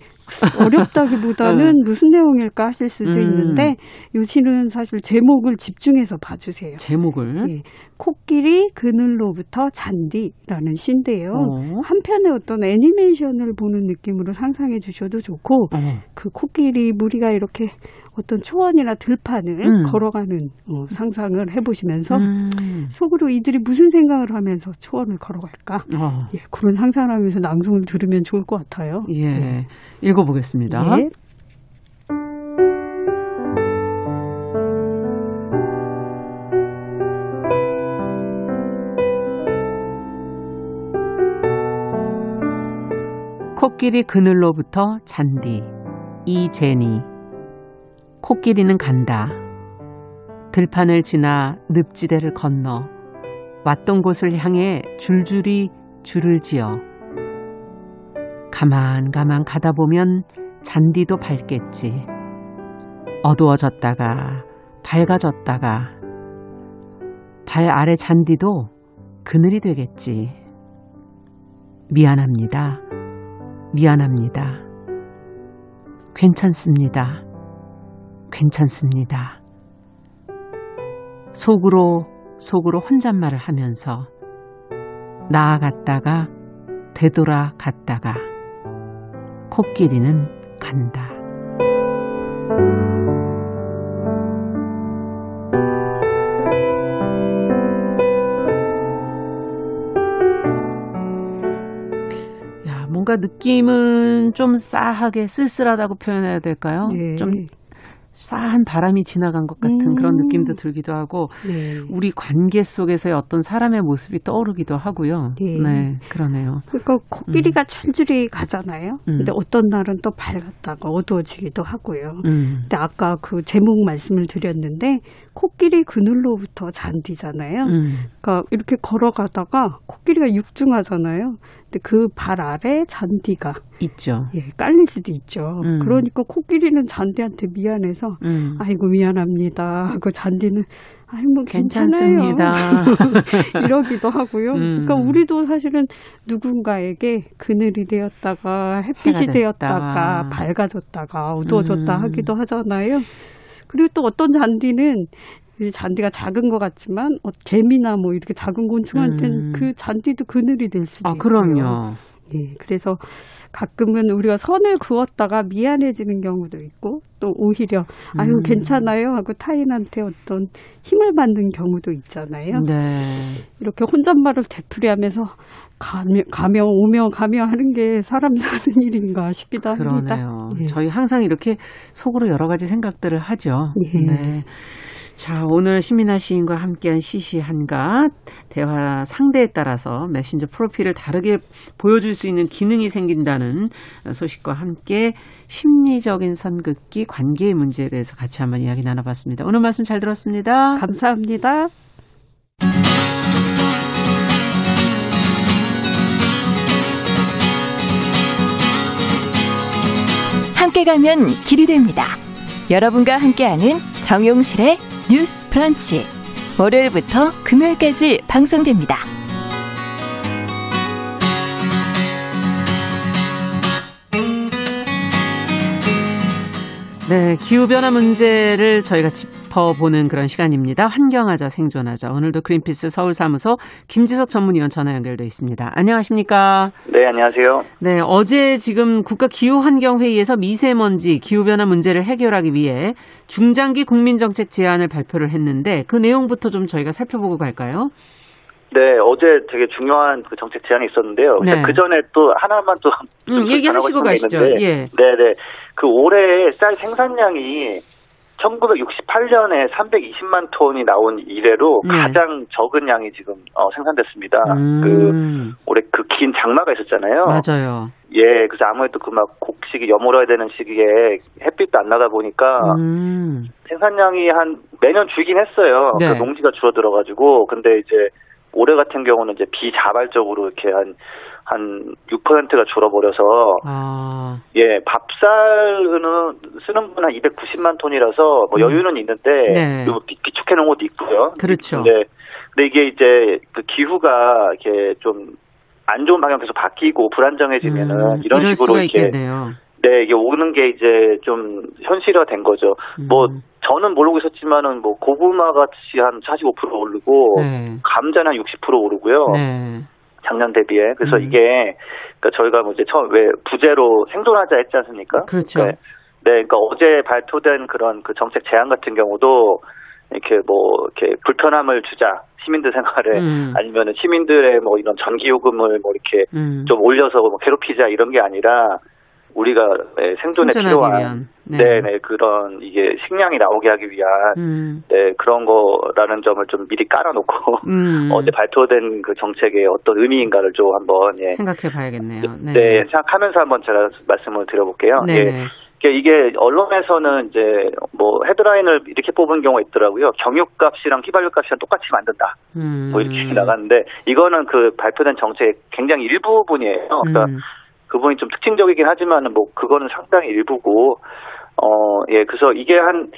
어렵다기보다는 (laughs) 네. 무슨 내용일까 하실 수도 음. 있는데 이 시는 사실 제목을 집중해서 봐주세요. 제목을 예, 코끼리 그늘로부터 잔디라는 시인데요. 어. 한편의 어떤 애니메이션을 보는 느낌으로 상상해 주셔도 좋고 어. 그 코끼리 무리가 이렇게 어떤 초원이나 들판을 음. 걸어가는 어, 상상을 해보시면서 음. 속으로 이들이 무슨 생각을 하면서 초원을 걸어갈까 어. 예, 그런 상상을 하면서 낭송을 들으면 좋을 것 같아요. 예, 네. 읽어보겠습니다. 예. 코끼리 그늘로부터 잔디 이제니 코끼리는 간다. 들판을 지나 늪지대를 건너 왔던 곳을 향해 줄줄이 줄을 지어 가만 가만 가다 보면 잔디도 밝겠지. 어두워졌다가 밝아졌다가 발 아래 잔디도 그늘이 되겠지. 미안합니다. 미안합니다. 괜찮습니다. 괜찮습니다. 속으로 속으로 혼잣말을 하면서 나아갔다가 되돌아 갔다가 코끼리는 간다. 뭔가 느낌은 좀 싸하게 쓸쓸하다고 표현해야 될까요? 네. 좀 싸한 바람이 지나간 것 같은 음. 그런 느낌도 들기도 하고 네. 우리 관계 속에서의 어떤 사람의 모습이 떠오르기도 하고요. 네, 네 그러네요. 그러니까 코끼리가 음. 줄줄이 가잖아요. 음. 근데 어떤 날은 또 밝았다가 어두워지기도 하고요. 음. 근데 아까 그 제목 말씀을 드렸는데 코끼리 그늘로부터 잔디잖아요. 음. 그러니까 이렇게 걸어가다가 코끼리가 육중하잖아요. 근데 그 발 아래 잔디가 있죠. 예, 깔릴 수도 있죠. 음. 그러니까 코끼리는 잔디한테 미안해서 음. 아이고 미안합니다 하고 잔디는 아이 뭐 괜찮습니다. (laughs) 이러기도 하고요. 음. 그러니까 우리도 사실은 누군가에게 그늘이 되었다가 햇빛이 되었다가 밝아졌다가 어두워졌다 음. 하기도 하잖아요. 그리고 또 어떤 잔디는 이 잔디가 작은 것 같지만 어, 개미나 뭐 이렇게 작은 곤충한테는 음. 그 잔디도 그늘이 될 수도 아, 있고요. 그럼요. 예, 그래서 가끔은 우리가 선을 그었다가 미안해지는 경우도 있고 또 오히려 아유 음. 괜찮아요 하고 타인한테 어떤 힘을 받는 경우도 있잖아요. 네. 이렇게 혼잣말을 되풀이하면서 가며, 가며 오며 가며 하는 게 사람 사는 (laughs) 일인가 싶기도 합니다. 그러네요. 예. 저희 항상 이렇게 속으로 여러 가지 생각들을 하죠. 예. 네. 자, 오늘 신민아 시인과 함께한 시시한가 대화 상대에 따라서 메신저 프로필을 다르게 보여줄 수 있는 기능이 생긴다는 소식과 함께 심리적인 선긋기 관계의 문제에 대해서 같이 한번 이야기 나눠봤습니다. 오늘 말씀 잘 들었습니다. 감사합니다. 함께 가면 길이 됩니다. 여러분과 함께하는 정용실의 뉴스 프런치. 월요일부터 금요일까지 방송됩니다. 네, 기후변화 문제를 저희가 집 짚어보는 그런 시간입니다. 환경하자 생존하자. 오늘도 그린피스 서울사무소 김지석 전문위원 전화 연결돼 있습니다. 안녕하십니까? 네, 안녕하세요. 네, 어제 지금 국가 기후환경회의에서 미세먼지 기후변화 문제를 해결하기 위해 중장기 국민정책 제안을 발표를 했는데 그 내용부터 좀 저희가 살펴보고 갈까요? 네, 어제 되게 중요한 그 정책 제안이 있었는데요. 네. 그 전에 또 하나만 또 음, 얘기하시고 가시죠. 예. 네, 네. 그 올해 쌀 생산량이 1968년에 320만 톤이 나온 이래로 네. 가장 적은 양이 지금 어, 생산됐습니다. 음. 그 올해 그 긴 장마가 있었잖아요. 맞아요. 예, 그래서 아무래도 그 막 곡식이 여물어야 되는 시기에 햇빛도 안 나다 보니까 음. 생산량이 한 매년 줄긴 했어요. 네. 그 농지가 줄어들어가지고 근데 이제 올해 같은 경우는 이제 비자발적으로 이렇게 한, 한 6%가 줄어버려서, 아. 예, 밥쌀은 쓰는 분 한 290만 톤이라서 뭐 음. 여유는 있는데, 네. 비축해 놓은 것도 있고요. 그렇죠. 근데, 근데 이게 이제 그 기후가 이렇게 좀 안 좋은 방향 계속 바뀌고 불안정해지면은 음, 이런 식으로 이렇게 있겠네요. 네, 이게 오는 게 이제 좀 현실화 된 거죠. 음. 뭐 저는 모르고 있었지만은 뭐 고구마 같이 한 45% 오르고 네. 감자는 한 60% 오르고요. 네. 작년 대비에. 그래서 음. 이게 그러니까 저희가 뭐 이제 처음 왜 부재로 생존하자 했지 않습니까? 그렇죠. 네. 네, 그러니까 어제 발표된 그런 그 정책 제안 같은 경우도 이렇게 뭐 이렇게 불편함을 주자 시민들 생활에 음. 아니면은 시민들의 뭐 이런 전기 요금을 뭐 이렇게 음. 좀 올려서 뭐 괴롭히자 이런 게 아니라 우리가 네, 생존에 필요한 네. 네. 네, 그런 이게 식량이 나오게 하기 위한 음. 네, 그런 거라는 점을 좀 미리 깔아놓고 (laughs) 음. 어제 발표된 그 정책의 어떤 의미인가를 좀 한번 예. 생각해 봐야겠네요. 네. 네. 생각하면서 한번 제가 말씀을 드려볼게요. 네. 예. 이게 언론에서는 이제 뭐 헤드라인을 이렇게 뽑은 경우가 있더라고요. 경유값이랑 휘발유값이랑 똑같이 만든다. 음. 뭐 이렇게 나갔는데 이거는 그 발표된 정책의 굉장히 일부분이에요. 그러니까 음. 그분이 좀 특징적이긴 하지만은 뭐 그거는 상당히 일부고 어 예 그래서 이게 한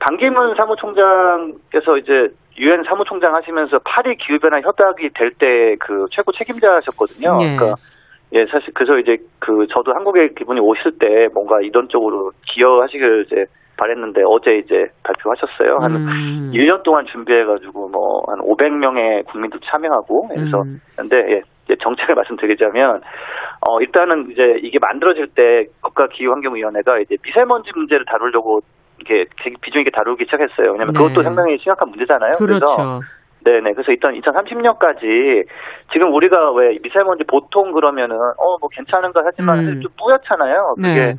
반기문 사무총장께서 이제 유엔 사무총장 하시면서 파리 기후 변화 협약이 될 때 그 최고 책임자셨거든요. 예. 그러니까 예 사실 그래서 이제 그 저도 한국에 기분이 오실 때 뭔가 이런 쪽으로 기여하시길 이제 바랬는데 어제 이제 발표하셨어요. 한 음. 1년 동안 준비해가지고 뭐 한 500명의 국민도 참여하고 그래서 음. 근데 예, 이제 정책을 말씀드리자면 어 일단은 이제 이게 만들어질 때 국가기후환경위원회가 이제 미세먼지 문제를 다루려고 이렇게 비중 있게 다루기 시작했어요. 왜냐하면 네. 그것도 상당히 심각한 문제잖아요. 그렇죠. 그래서 네네. 그래서 일단 2030년까지 지금 우리가 왜 미세먼지 보통 그러면은 어 뭐 괜찮은가 하지만 음. 좀 뿌옇잖아요. 그게 네.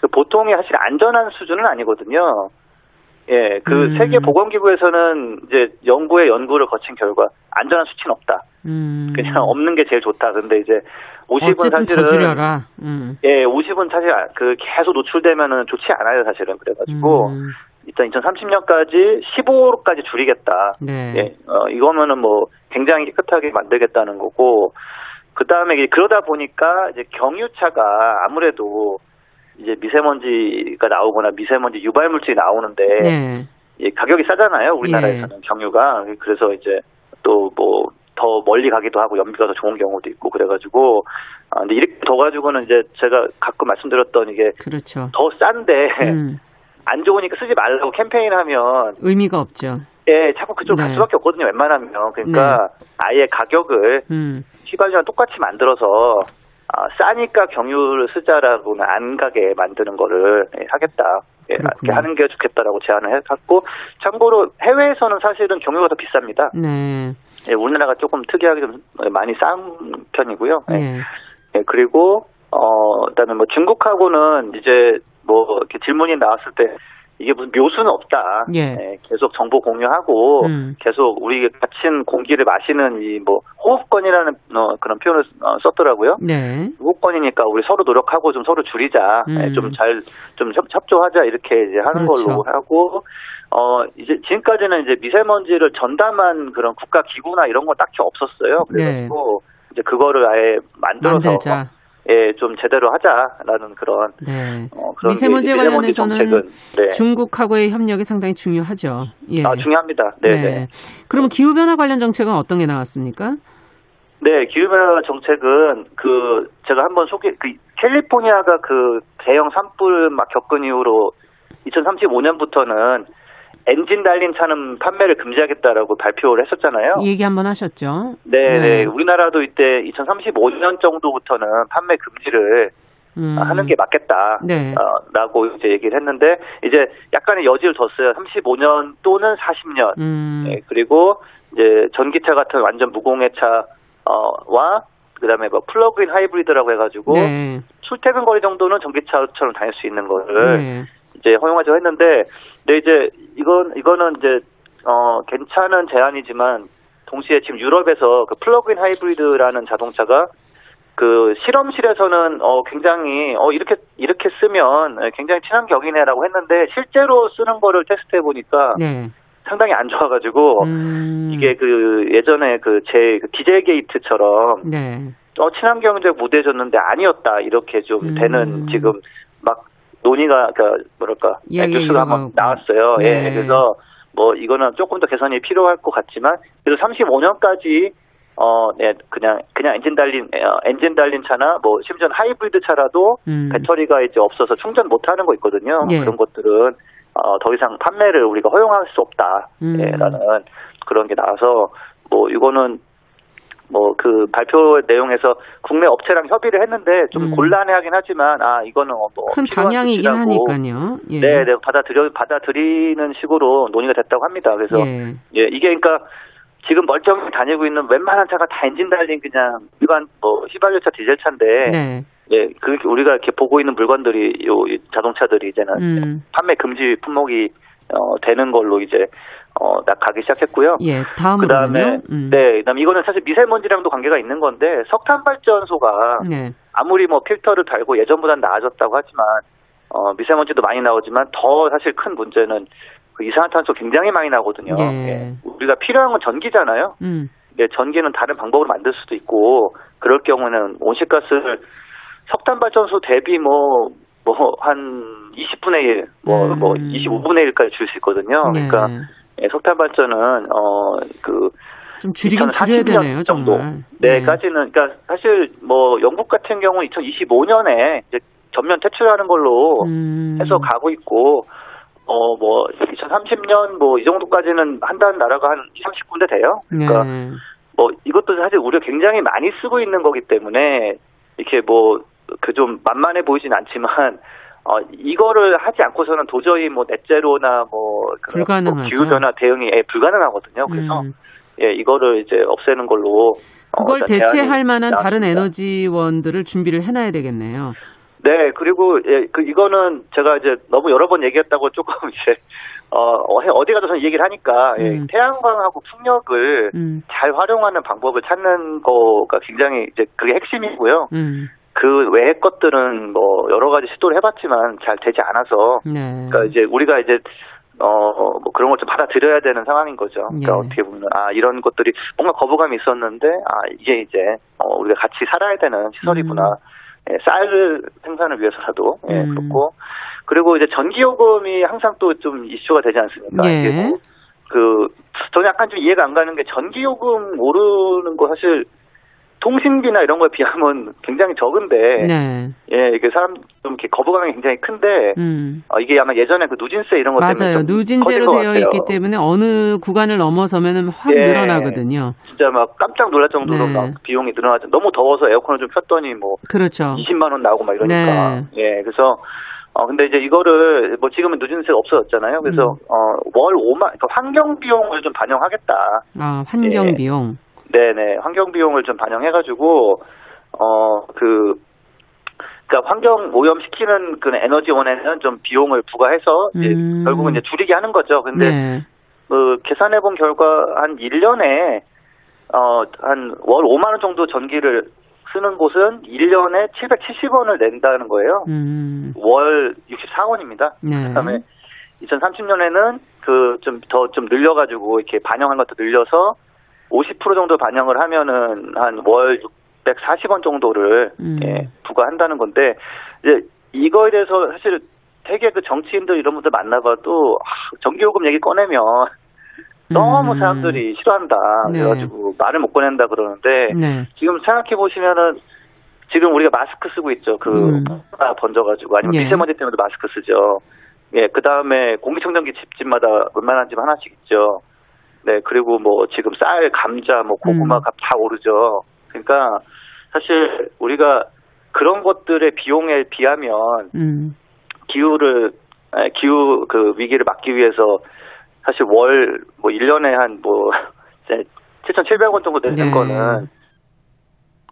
그 보통의 사실 안전한 수준은 아니거든요. 예, 그 음. 세계 보건기구에서는 이제 연구에 연구를 거친 결과 안전한 수치는 없다. 음. 그냥 없는 게 제일 좋다. 근데 이제 50은 사실은 음. 예, 50은 사실 그 계속 노출되면은 좋지 않아요, 사실은. 그래가지고 음. 일단 2030년까지 15까지 줄이겠다. 네. 예, 어, 이거면은 뭐 굉장히 깨끗하게 만들겠다는 거고 그 다음에 그러다 보니까 이제 경유차가 아무래도 이제 미세먼지가 나오거나 미세먼지 유발 물질이 나오는데 네. 예, 가격이 싸잖아요. 우리나라에서는 예. 경유가 그래서 이제 또 뭐 더 멀리 가기도 하고 연비가 더 좋은 경우도 있고 그래가지고 아 근데 이렇게 더 가지고는 이제 제가 가끔 말씀드렸던 이게 그렇죠. 더 싼데 음. (laughs) 안 좋으니까 쓰지 말라고 캠페인하면 의미가 없죠. 예, 자꾸 그쪽으로 네. 갈 수밖에 없거든요. 웬만하면 그러니까 네. 아예 가격을 음. 휘발유랑 똑같이 만들어서 아, 싸니까 경유를 쓰자라고는 안 가게 만드는 거를 예, 하겠다. 예, 이렇게 하는 게 좋겠다라고 제안을 해갖고 참고로 해외에서는 사실은 경유가 더 비쌉니다. 네. 예, 우리나라가 조금 특이하게 좀 많이 싼 편이고요. 예. 네. 예, 그리고 어 그다음에 뭐 중국하고는 이제 뭐 이렇게 질문이 나왔을 때 이게 무슨 묘수는 없다. 예. 네, 계속 정보 공유하고 음. 계속 우리 갇힌 공기를 마시는 이 뭐 호흡권이라는 어, 그런 표현을 어, 썼더라고요. 네. 호흡권이니까 우리 서로 노력하고 좀 서로 줄이자. 음. 네, 좀 협조하자 이렇게 이제 하는 그렇죠. 걸로 하고 어 이제 지금까지는 이제 미세먼지를 전담한 그런 국가 기구나 이런 거 딱히 없었어요. 그래서 네. 이제 그거를 아예 만들어서 만들자. 예, 좀 제대로 하자라는 그런 네. 어, 그런 미세먼지 관련해서는 네. 중국하고의 협력이 상당히 중요하죠. 예. 아, 중요합니다. 네, 네. 네. 그러면 기후 변화 관련 정책은 어떤 게 나왔습니까? 네, 기후 변화 정책은 그 제가 한번 소개 그 캘리포니아가 그 대형 산불 막 겪은 이후로 2035년부터는 엔진 달린 차는 판매를 금지하겠다라고 발표를 했었잖아요. 얘기 한번 하셨죠. 네, 네. 네. 우리나라도 이때 2035년 정도부터는 판매 금지를 음. 하는 게 맞겠다. 네. 어, 라고 이제 얘기를 했는데 이제 약간의 여지를 뒀어요. 35년 또는 40년. 음. 네, 그리고 이제 전기차 같은 완전 무공해 차와 그다음에 뭐 플러그인 하이브리드라고 해가지고 네. 출퇴근 거리 정도는 전기차처럼 다닐 수 있는 거를 네. 이제 허용하자고 했는데, 근데 이제 이건 이거는 이제 어 괜찮은 제안이지만 동시에 지금 유럽에서 그 플러그인 하이브리드라는 자동차가 그 실험실에서는 어 굉장히 어 이렇게 이렇게 쓰면 굉장히 친환경이네라고 했는데 실제로 쓰는 거를 테스트해 보니까 네. 상당히 안 좋아가지고 음. 이게 그 예전에 그제 그 디젤 게이트처럼 네. 어 친환경적 무대졌는데 아니었다 이렇게 좀 음. 되는 지금 막 논의가 그 뭐랄까 예, 뉴스가 예, 한번 나왔어요. 네. 예, 그래서 뭐 이거는 조금 더 개선이 필요할 것 같지만 그래도 35년까지 어, 네, 그냥 그냥 엔진 달린 어, 엔진 달린 차나 뭐 심지어 하이브리드 차라도 음. 배터리가 이제 없어서 충전 못 하는 거 있거든요. 예. 그런 것들은 어, 더 이상 판매를 우리가 허용할 수 없다라는 음. 예, 그런 게 나와서 뭐 이거는 뭐 그 발표 내용에서 국내 업체랑 협의를 했는데 좀 음. 곤란해하긴 하지만 아 이거는 뭐큰 방향이긴 하니까요. 예. 네, 네 받아들여 받아들이는 식으로 논의가 됐다고 합니다. 그래서 예, 예 이게 그러니까 지금 멀쩡히 다니고 있는 웬만한 차가 다 엔진 달린 그냥 일반 뭐 휘발유차 디젤차인데 네. 예, 그 우리가 이렇게 보고 있는 물건들이 요 자동차들이 이제는 음. 판매 금지 품목이 어 되는 걸로 이제 어 가기 시작했고요. 예, 다음으로 그다음에 음. 네, 그다음 이거는 사실 미세먼지랑도 관계가 있는 건데 석탄 발전소가 네. 아무리 뭐 필터를 달고 예전보다는 나아졌다고 하지만 어 미세먼지도 많이 나오지만 더 사실 큰 문제는 그 이산화탄소 굉장히 많이 나거든요. 예. 예. 우리가 필요한 건 전기잖아요. 음. 예, 전기는 다른 방법으로 만들 수도 있고 그럴 경우는 온실가스를 석탄 발전소 대비 뭐 뭐한 20분의 1, 뭐, 음. 뭐 25분의 1까지 줄 수 있거든요. 네. 그러니까 예, 석탄 발전은 어그 좀 줄이긴 줄여야 되네요, 정도. 네. 네까지는 그러니까 사실 뭐 영국 같은 경우 2025년에 이제 전면 퇴출하는 걸로 음. 해서 가고 있고 어, 뭐, 2030년 뭐, 이 정도까지는 한다는 나라가 한 2, 30군데 돼요. 그러니까, 네. 뭐, 이것도 사실 우리가 굉장히 많이 쓰고 있는 거기 때문에, 이렇게 뭐, 그 좀 만만해 보이진 않지만, 어, 이거를 하지 않고서는 도저히 뭐, 넷제로나 뭐, 불가능하죠. 뭐 기후 변화 대응이 예, 불가능하거든요. 그래서, 음. 예, 이거를 이제 없애는 걸로. 어, 그걸 어, 대체할 만한 나왔습니다. 다른 에너지원들을 준비를 해놔야 되겠네요. 네, 그리고 예, 그 이거는 제가 이제 너무 여러 번 얘기했다고 (laughs) 조금 이제 어 어디 가서 는 얘기를 하니까 예, 음. 예, 태양광하고 풍력을 음. 잘 활용하는 방법을 찾는 거가 굉장히 이제 그게 핵심이고요. 음. 그 외의 것들은 뭐 여러 가지 시도를 해봤지만 잘 되지 않아서 네. 그러니까 이제 우리가 이제 어, 뭐 그런 걸 좀 받아들여야 되는 상황인 거죠. 그러니까 예. 어떻게 보면, 아, 이런 것들이 뭔가 거부감이 있었는데, 아, 이게 이제, 어, 우리가 같이 살아야 되는 시설이구나. 음. 예, 쌀 생산을 위해서라도 예, 음. 그렇고 그리고 이제 전기요금이 항상 또 좀 이슈가 되지 않습니까? 예. 이게 뭐, 그 저는 약간 좀 이해가 안 가는 게 전기요금 오르는 거 사실 통신비나 이런 거에 비하면 굉장히 적은데 네. 예 이게 사람 좀 이렇게 거부감이 굉장히 큰데 음. 어, 이게 아마 예전에 그 누진세 이런 것 맞아요. 때문에 누진제로 되어 있기 때문에 어느 구간을 넘어서면은 확 예. 늘어나거든요. 진짜 막 깜짝 놀랄 정도로 네. 막 비용이 늘어나죠. 너무 더워서 에어컨을 좀 켰더니 뭐 그렇죠. 20만 원 나오고 막 이러니까 네. 예 그래서 어 근데 이제 이거를 뭐 지금은 누진세가 없어졌잖아요. 그래서 음. 어 월 5만 그러니까 환경 비용을 좀 반영하겠다. 아 환경 비용. 예. 네네 환경 비용을 좀 반영해가지고 어그 그러니까 환경 오염시키는 그 에너지원에는 좀 비용을 부과해서 이제 음. 결국은 이제 줄이게 하는 거죠. 근데 네. 그 계산해 본 결과 한 1년에 어한 월 5만 원 정도 전기를 쓰는 곳은 1년에 770원을 낸다는 거예요. 음. 월 64원입니다. 네. 그다음에 2030년에는 그 좀 더좀 좀 늘려 가지고 이렇게 반영한 것도 늘려서 50% 정도 반영을 하면은 한 월 640원 정도를 음. 예, 부과한다는 건데 이제 이거에 대해서 사실 되게 그 정치인들 이런 분들 만나봐도 아, 전기요금 얘기 꺼내면 너무 음. 사람들이 싫어한다 네. 그래가지고 말을 못 꺼낸다 그러는데 네. 지금 생각해 보시면은 지금 우리가 마스크 쓰고 있죠 그 음. 번져가지고 아니면 네. 미세먼지 때문에 마스크 쓰죠 예, 그 다음에 공기청정기 집집마다 웬만한 집 하나씩 있죠. 네, 그리고 뭐 지금 쌀, 감자, 뭐 고구마 음. 값다 오르죠. 그러니까 사실 우리가 그런 것들의 비용에 비하면 음. 기후를 기후 그 위기를 막기 위해서 사실 월 뭐 1년에 한뭐 7,700원 정도 되는 네. 거는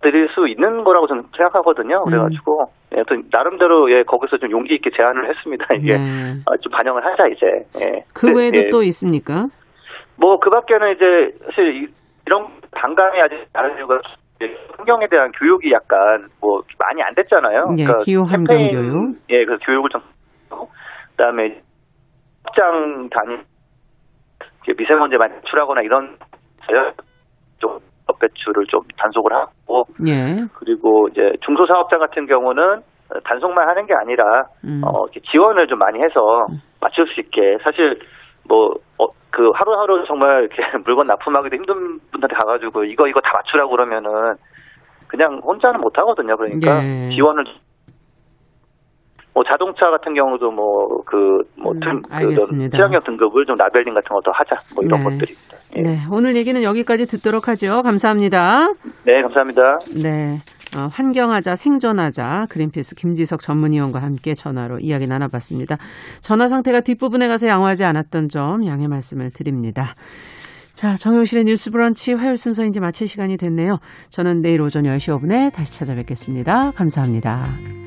드릴 수 있는 거라고 저는 생각하거든요. 그래가지고 음. 예, 나름대로 예 거기서 좀 용기 있게 제안을 했습니다. 이게 네. 어, 좀 반영을 하자 이제. 예. 그 외에도 예. 또 있습니까? 뭐 그 밖에는 이제 사실 이런 반감이 아직 다른 이유가 환경에 대한 교육이 약간 뭐 많이 안 됐잖아요. 예, 그러니까 기후 환경 교육. 예, 그 교육을 좀 그다음에 직장 다니 미세먼지 많이 출하거나 이런 좀 배출을 좀 단속을 하고 예. 그리고 이제 중소사업자 같은 경우는 단속만 하는 게 아니라 음. 어, 지원을 좀 많이 해서 음. 맞출 수 있게 사실 뭐 어, 그 하루하루 정말 이렇게 (laughs) 물건 납품하기도 힘든 분한테 가가지고 이거 이거 다 맞추라고 그러면은 그냥 혼자는 못 하거든요. 그러니까 예. 지원을 뭐 자동차 같은 경우도 뭐 그뭐 음, 그 친환경 등급을 좀 라벨링 같은 것도 하자 뭐 이런 네. 것들입니다. 예. 네 오늘 얘기는 여기까지 듣도록 하죠. 감사합니다. 네 감사합니다. 네 어, 환경하자 생존하자 그린피스 김지석 전문위원과 함께 전화로 이야기 나눠봤습니다. 전화 상태가 뒷부분에 가서 양호하지 않았던 점 양해 말씀을 드립니다. 자, 정용실의 뉴스 브런치 화요일 순서 이제 마칠 시간이 됐네요. 저는 내일 오전 10시 5분에 다시 찾아뵙겠습니다. 감사합니다.